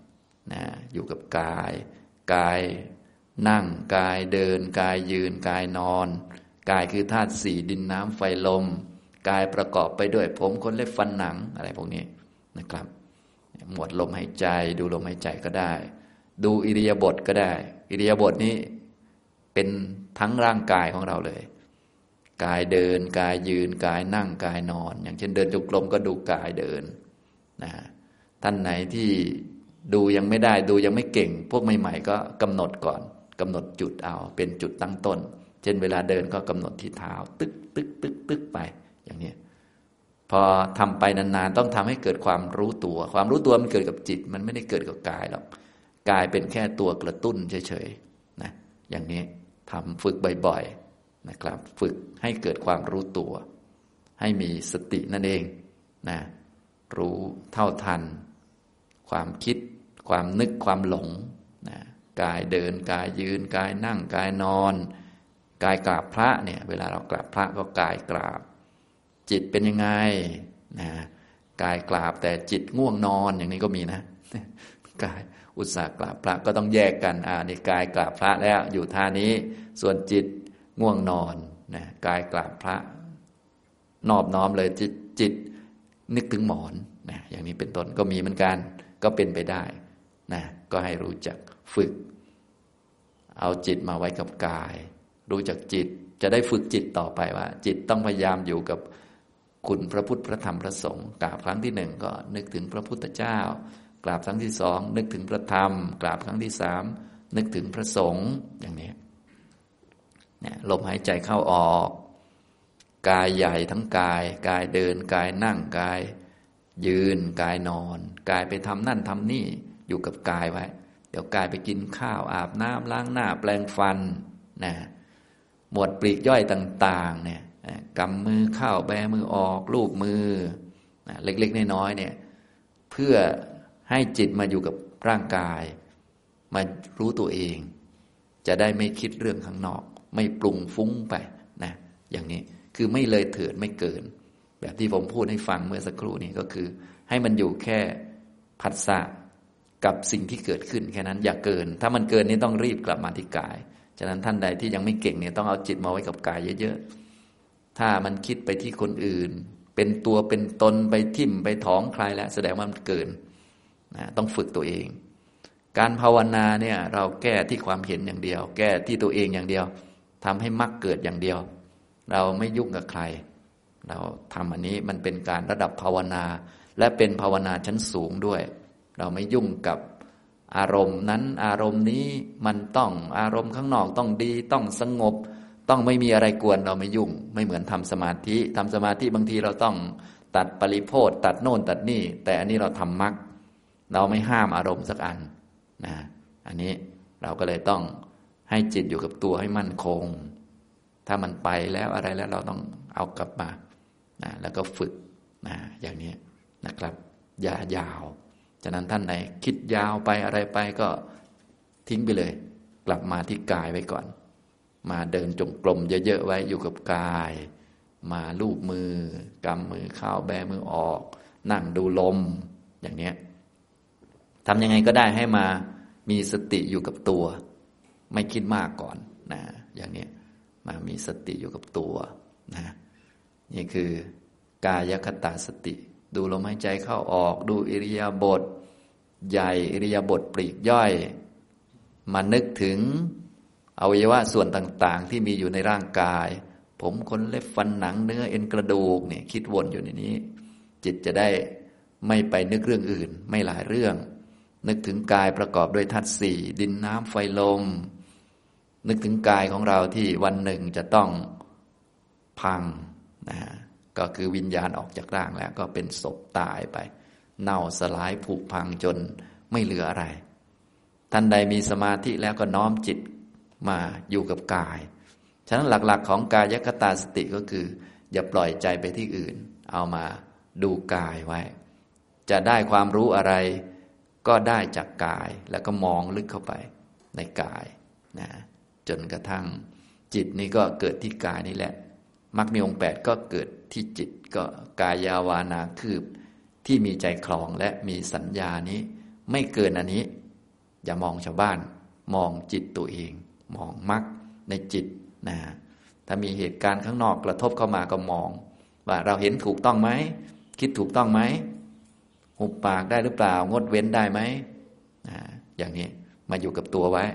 นะอยู่กับกาย กายนั่งกายเดิน กายยืน กายนอน กายคือธาตุสี่ดินน้ำไฟลม กายประกอบไปด้วยผมขนเล็บฟันหนังอะไรพวกนี้นะครับหมวดลมหายใจดูลมหายใจก็ได้ ดูอิริยาบถก็ได้ อิริยาบถนี้ เป็นทั้งร่างกายของเราเลย กายเดิน กายยืน กายนั่ง กายนอน อย่างเช่นเดินจงกรมก็ดูกายเดินนะท่านไหนที่ดูยังไม่ได้ดูยังไม่เก่ง พวกใหม่ๆก็กำหนดก่อนกำหนดจุดเอาเป็นจุดตั้งต้น เช่นเวลาเดินก็กำหนดที่เท้า ตึกตึกตึกตึกไปอย่างนี้พอทำไปนานๆต้องทำให้เกิดความรู้ตัว ความรู้ตัวมันเกิดกับจิต มันไม่ได้เกิดกับกายหรอกกายเป็นแค่ตัวกระตุ้นเฉยๆนะอย่างนี้ ทำฝึกบ่อยๆนะครับ ฝึกให้เกิดความรู้ตัว ให้มีสตินั่นเองนะรู้เท่าทัน ความคิด ความนึกความหลงนะกายเดินกายยืนกายนั่งกายนอน กายกราบพระเนี่ยเวลาเรากราบพระก็กายกราบ จิตเป็นยังไงนะกายกราบแต่จิตง่วงนอนอย่างนี้ก็มีนะกาย อุตส่าห์กราบพระก็ต้องแยกกันอ่านี่กายกราบพระแล้วอยู่ท่านี้ ส่วนจิตง่วงนอนนะกายกราบพระ นอบน้อมเลยจิตจิตนึกถึงหมอนนะอย่างนี้เป็นต้นก็มีเหมือนกันก็เป็นไปได้นะก็ให้รู้จักฝึก เอาจิตมาไว้กับกาย รู้จักจิตจะได้ฝึกจิตต่อไปว่า จิตต้องพยายามอยู่กับคุณพระพุทธพระธรรมพระสงฆ์กราบครั้งที่หนึ่งก็นึกถึงพระพุทธเจ้า กราบครั้งที่สองนึกถึงพระธรรม กราบครั้งที่สามนึกถึงพระสงฆ์อย่างนี้เนี่ยลมหายใจเข้าออก กายใหญ่ทั้งกาย กายเดิน กายนั่งกาย ยืนกายนอน กายไปทำนั่นทำนี่อยู่กับกายไว้ เดี๋ยวกายไปกินข้าวอาบน้ำล้างหน้าแปลงฟันนะหมวดปลีกย่อยต่าง ๆ เนี่ยกำมือเข้าแบมือออก ลูบมือเล็กๆน้อยๆเนี่ย เพื่อ ให้จิตมาอยู่กับร่างกาย มารู้ตัวเอง จะได้ไม่คิดเรื่องข้างนอก ไม่ปรุงฟุ้งไปนะ อย่างนี้คือไม่เลยเถิดไม่เกิน แบบที่ผมพูดให้ฟังเมื่อสักครู่นี้ก็คือ ให้มันอยู่แค่ผัสสะกับสิ่งที่เกิดขึ้นแค่นั้นอย่าเกิน ถ้ามันเกินนี่ต้องรีบกลับมาที่กาย ฉะนั้นท่านใดที่ยังไม่เก่งเนี่ยต้องเอาจิตมาไว้กับกายเยอะๆ ถ้ามันคิดไปที่คนอื่น เป็นตัวเป็นตนไปทิ่มไปท้องใครแล้วแสดงว่ามันเกิน นะต้องฝึกตัวเอง การภาวนาเนี่ยเราแก้ที่ความเห็นอย่างเดียว แก้ที่ตัวเองอย่างเดียวทำให้มรรคเกิดอย่างเดียว เราไม่ยุ่งกับใคร เราทำอันนี้มันเป็นการระดับภาวนา และเป็นภาวนาชั้นสูงด้วย เราไม่ยุ่งกับอารมณ์นั้นอารมณ์นี้มันต้องอารมณ์ข้างนอกต้องดีต้องสงบ ต้องไม่มีอะไรกวนเราไม่ยุ่ง ไม่เหมือนทำสมาธิทำสมาธิบางทีเราต้องตัดปริโพธตัดโน่นตัดนี่ แต่อันนี้เราทำมัก เราไม่ห้ามอารมณ์สักอันนะอันนี้เราก็เลยต้องให้จิตอยู่กับตัวให้มั่นคง ถ้ามันไปแล้วอะไรแล้วเราต้องเอากลับมานะแล้วก็ฝึกนะอย่างนี้นะครับอย่ายาวฉะนั้นท่านไหนคิดยาวไปอะไรไปก็ทิ้งไปเลย กลับมาที่กายไว้ก่อน มาเดินจงกรมเยอะๆไว้อยู่กับกาย มาลูบมือกำมือเข้าแบมือออก นั่งดูลมอย่างนี้ ทำยังไงก็ได้ให้มามีสติอยู่กับตัว ไม่คิดมากก่อนนะอย่างนี้มามีสติอยู่กับตัวนะนี่คือกายคตาสติ ดูลมหายใจเข้าออก ดูอิริยาบถใหญ่อิริยาบถปลีกย่อย มานึกถึงอวัยวะส่วนต่างๆ ที่มีอยู่ในร่างกาย ผมขนเล็บฟันหนังเนื้อเอ็นกระดูกเนี่ยคิดวนอยู่ในนี้ จิตจะได้ไม่ไปนึกเรื่องอื่น ไม่หลายเรื่อง นึกถึงกายประกอบด้วยธาตุสี่ดินน้ำไฟลม นึกถึงกายของเราที่วันหนึ่งจะต้องพังนะก็คือวิญญาณออกจากร่างแล้ว ก็เป็นศพตายไป เน่าสลายผุพังจนไม่เหลืออะไร ท่านใดมีสมาธิแล้วก็น้อมจิตมาอยู่กับกาย ฉะนั้นหลักๆ ของกายคตาสติก็คือ อย่าปล่อยใจไปที่อื่น เอามาดูกายไว้ จะได้ความรู้อะไร ก็ได้จากกายแล้วก็มองลึกเข้าไปในกายนะจนกระทั่งจิตนี้ก็เกิดที่กายนี่แหละมรรคมีองค์แปดก็เกิดที่จิตก็กายาวานาคืบ ที่มีใจคลองและมีสัญญานี้ ไม่เกินอันนี้ อย่ามองชาวบ้าน มองจิตตัวเอง มองมรรคในจิตนะถ้ามีเหตุการณ์ข้างนอกกระทบเข้ามาก็มอง ว่าเราเห็นถูกต้องไหมคิดถูกต้องไหม หุบปากได้หรือเปล่า งดเว้นได้ไหมอย่างนี้มาอยู่กับตัวไว้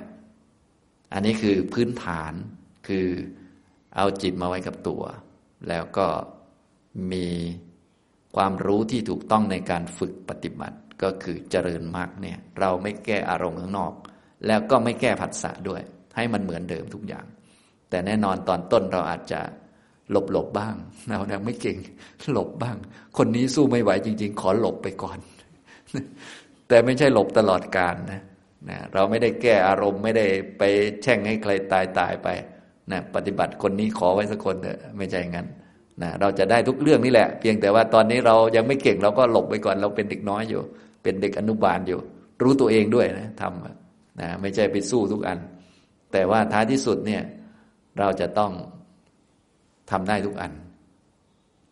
อันนี้คือพื้นฐานคือเอาจิตมาไว้กับตัว แล้วก็มีความรู้ที่ถูกต้องในการฝึกปฏิบัติก็คือเจริญมรรคเนี่ยเราไม่แก้อารมณ์ข้างนอก แล้วก็ไม่แก้ผัสสะด้วย ให้มันเหมือนเดิมทุกอย่าง แต่แน่นอนตอนต้นเราอาจจะ หลบหลบบ้างเราเนี่ยไม่เก่ง หลบบ้าง คนนี้สู้ไม่ไหวจริง ๆ ขอหลบไปก่อน แต่ไม่ใช่หลบตลอดการนะนะเราไม่ได้แก้อารมณ์ไม่ได้ไปแช่งให้ใครตายตายไปนะปฏิบัติคนนี้ขอไว้สักคนเถอะไม่ใช่งั้นนะเราจะได้ทุกเรื่องนี่แหละ เพียงแต่ว่าตอนนี้เรายังไม่เก่งเราก็หลบไปก่อน เราเป็นเด็กน้อยอยู่ เป็นเด็กอนุบาลอยู่ รู้ตัวเองด้วยนะทำนะไม่ใช่ไปสู้ทุกอัน แต่ว่าท้ายที่สุดเนี่ย เราจะต้อง ทำได้ทุกอัน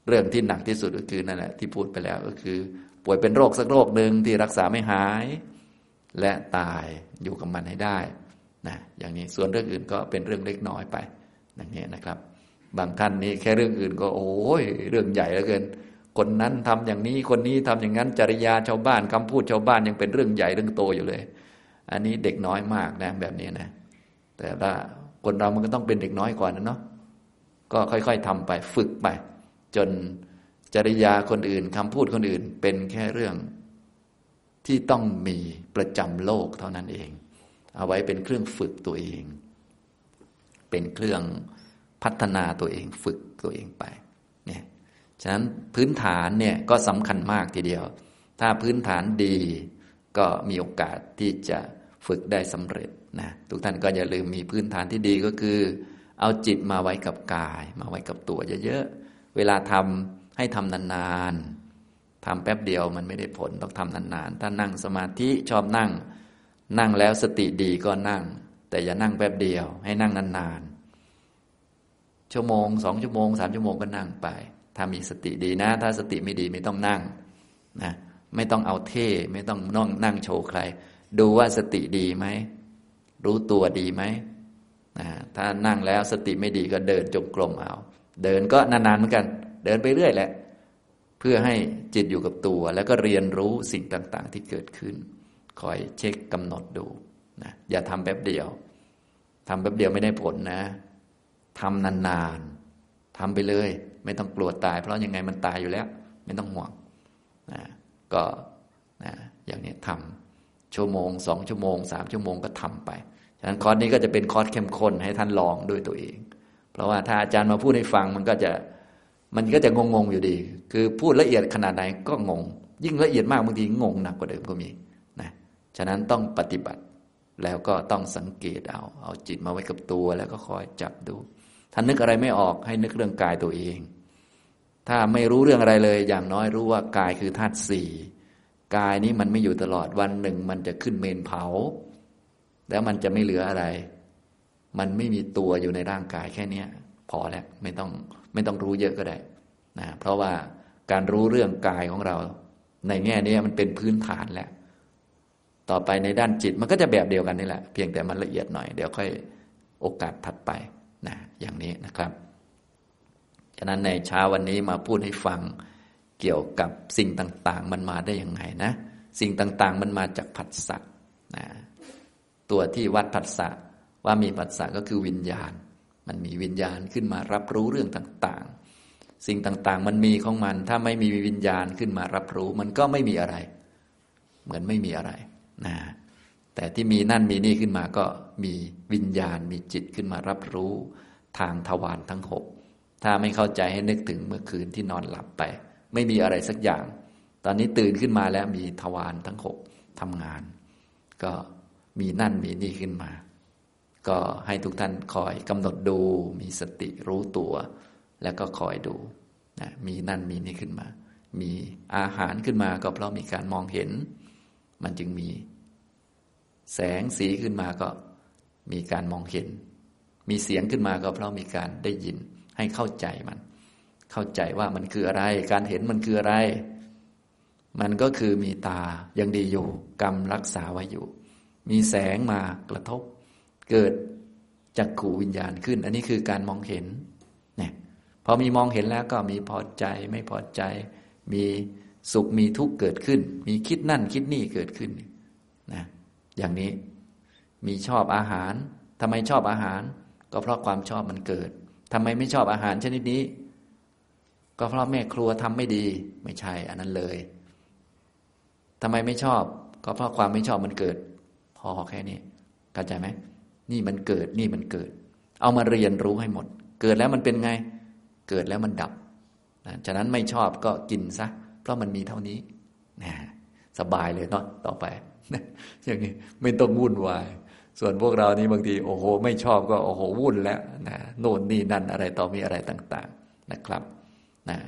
เรื่องที่หนักที่สุดก็คือนั่นแหละที่พูดไปแล้วก็คือ ป่วยเป็นโรคสักโรคหนึ่งที่รักษาไม่หาย และตายอยู่กับมันให้ได้นะอย่างนี้ส่วนเรื่องอื่นก็เป็นเรื่องเล็กน้อยไปอย่างนี้นะครับ บางท่านนี้แค่เรื่องอื่นก็โอ้ยเรื่องใหญ่เหลือเกิน คนนั้นทำอย่างนี้คนนี้ทำอย่างนั้นจริยาชาวบ้านคำพูดชาวบ้านยังเป็นเรื่องใหญ่เรื่องโตอยู่เลย อันนี้เด็กน้อยมากนะแบบนี้นะ แต่ละคนเรามันก็ต้องเป็นเด็กน้อยก่อนนะเนาะ ก็ค่อยๆทำไปฝึกไป จนจริยาคนอื่นคำพูดคนอื่นเป็นแค่เรื่องที่ต้องมีประจำโลกเท่านั้นเอง เอาไว้เป็นเครื่องฝึกตัวเอง เป็นเครื่องพัฒนาตัวเองฝึกตัวเองไปเนี่ยฉะนั้นพื้นฐานเนี่ยก็สำคัญมากทีเดียว ถ้าพื้นฐานดีก็มีโอกาสที่จะฝึกได้สำเร็จนะทุกท่านก็อย่าลืมมีพื้นฐานที่ดีก็คือ เอาจิตมาไว้กับกาย มาไว้กับตัวเยอะๆ เวลาทำให้ทำนานๆทำแป๊บเดียวมันไม่ได้ผลต้องทำนานๆ ถ้านั่งสมาธิชอบนั่ง นั่งแล้วสติดีก็นั่ง แต่อย่านั่งแป๊บเดียว ให้นั่งนานๆ ชั่วโมงสองชั่วโมงสามชั่วโมงก็นั่งไป ถ้ามีสติดีนะ ถ้าสติไม่ดีไม่ต้องนั่งนะไม่ต้องเอาเท่ไม่ต้องนั่งนั่งโชว์ใคร ดูว่าสติดีไหมรู้ตัวดีไหม นะถ้านั่งแล้วสติไม่ดีก็เดินจงกรมเอา เดินก็นานๆเหมือนกัน เดินไปเรื่อยแหละ เพื่อให้จิตอยู่กับตัว แล้วก็เรียนรู้สิ่งต่างๆ ที่เกิดขึ้น คอยเช็คกำหนดดูนะอย่าทำแป๊บเดียวทำแป๊บเดียวไม่ได้ผลนะทำนานๆทำไปเลย ไม่ต้องกลัวตาย เพราะยังไงมันตายอยู่แล้ว ไม่ต้องห่วงนะก็นะอย่างนี้ทำชั่วโมงสองชั่วโมงสามชั่วโมงก็ทำไป ฉะนั้นคอร์สนี้ก็จะเป็นคอร์สเข้มข้นให้ท่านลองด้วยตัวเอง เพราะว่าถ้าอาจารย์มาพูดให้ฟังมันก็จะมันก็จะงงๆอยู่ดี คือพูดละเอียดขนาดไหนก็งง ยิ่งละเอียดมากบางทีงงหนักกว่าเดิมก็มีนะฉะนั้นต้องปฏิบัติแล้วก็ต้องสังเกตเอา เอาจิตมาไว้กับตัว แล้วก็คอยจับดู ถ้านึกอะไรไม่ออกให้นึกเรื่องกายตัวเอง ถ้าไม่รู้เรื่องอะไรเลย อย่างน้อยรู้ว่ากายคือธาตุสี่กายนี้มันไม่อยู่ตลอดวันหนึ่ง มันจะขึ้นเมนเผา แล้วมันจะไม่เหลืออะไร มันไม่มีตัวอยู่ในร่างกายแค่เนี้ยพอแล้วไม่ต้องไม่ต้องรู้เยอะก็ได้นะเพราะว่าการรู้เรื่องกายของเรา ในแง่นี้มันเป็นพื้นฐานแล้ว ต่อไปในด้านจิตมันก็จะแบบเดียวกันนี่แหละ เพียงแต่มันละเอียดหน่อย เดี๋ยวค่อยโอกาสถัดไปนะอย่างนี้นะครับฉะนั้นในเช้าวันนี้มาพูดให้ฟังเกี่ยวกับสิ่งต่างๆ มันมาได้ยังไงนะ สิ่งต่างๆ มันมาจากผัสสะนะ ตัวที่วัดผัสสะว่ามีผัสสะก็คือวิญญาณ มันมีวิญญาณขึ้นมารับรู้เรื่องต่างๆ สิ่งต่างๆ มันมีของมัน ถ้าไม่มีวิญญาณขึ้นมารับรู้ มันก็ไม่มีอะไร เหมือนไม่มีอะไรนะแต่ที่มีนั่นมีนี่ขึ้นมาก็มีวิญญาณมีจิตขึ้นมารับรู้ ทางทวารทั้งหกถ้าไม่เข้าใจให้นึกถึงเมื่อคืนที่นอนหลับไป ไม่มีอะไรสักอย่าง ตอนนี้ตื่นขึ้นมาแล้วมีทวารทั้งหกทำงาน ก็ มีนั่นมีนี่ขึ้นมา ก็ให้ทุกท่านคอยกำหนดดู มีสติรู้ตัว แล้วก็คอยดูนะมีนั่นมีนี่ขึ้นมา มีอาหารขึ้นมาก็เพราะมีการมองเห็น มันจึงมี แสงสีขึ้นมาก็มีการมองเห็น มีเสียงขึ้นมาก็เพราะมีการได้ยิน ให้เข้าใจมัน เข้าใจว่ามันคืออะไร การเห็นมันคืออะไร มันก็คือมีตายังดีอยู่ กรรมรักษาไว้อยู่ มีแสงมากระทบ เกิดจักขูวิญญาณขึ้น อันนี้คือการมองเห็นเนี่ยพอมีมองเห็นแล้วก็มีพอใจไม่พอใจ มีสุขมีทุกข์เกิดขึ้น มีคิดนั่นคิดนี่เกิดขึ้นนะอย่างนี้มีชอบอาหารทำไมชอบอาหาร ก็เพราะความชอบมันเกิดทำไมไม่ชอบอาหารชนิดนี้ ก็เพราะแม่ครัวทำไม่ดี ไม่ใช่อันนั้นเลยทำไมไม่ชอบ ก็เพราะความไม่ชอบมันเกิด พอแค่นี้เข้าใจไหมนี่มันเกิดนี่มันเกิด เอามาเรียนรู้ให้หมด เกิดแล้วมันเป็นไง เกิดแล้วมันดับนะฉะนั้นไม่ชอบก็กินซะ เพราะมันมีเท่านี้นะสบายเลยเนาะต่อไปอย่างนี้ไม่ต้องวุ่นวาย ส่วนพวกเรานี่บางทีโอ้โห ไม่ชอบก็โอ้โหวุ่นแล้วนะโน่นนี่นั่นอะไรต่อมีอะไรต่าง ๆนะครับนะ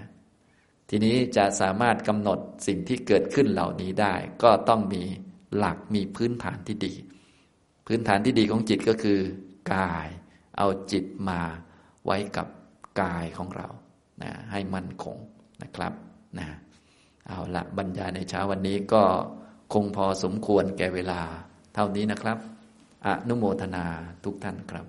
ทีนี้จะสามารถกำหนดสิ่งที่เกิดขึ้นเหล่านี้ได้ ก็ต้องมี หลักมีพื้นฐานที่ดี พื้นฐานที่ดีของจิตก็คือกาย เอาจิตมาไว้กับกายของเรานะให้มั่นคงนะครับนะเอาละบรรยายในเช้าวันนี้ก็คงพอสมควรแก่เวลาเท่านี้นะครับ อนุโมทนาทุกท่านครับ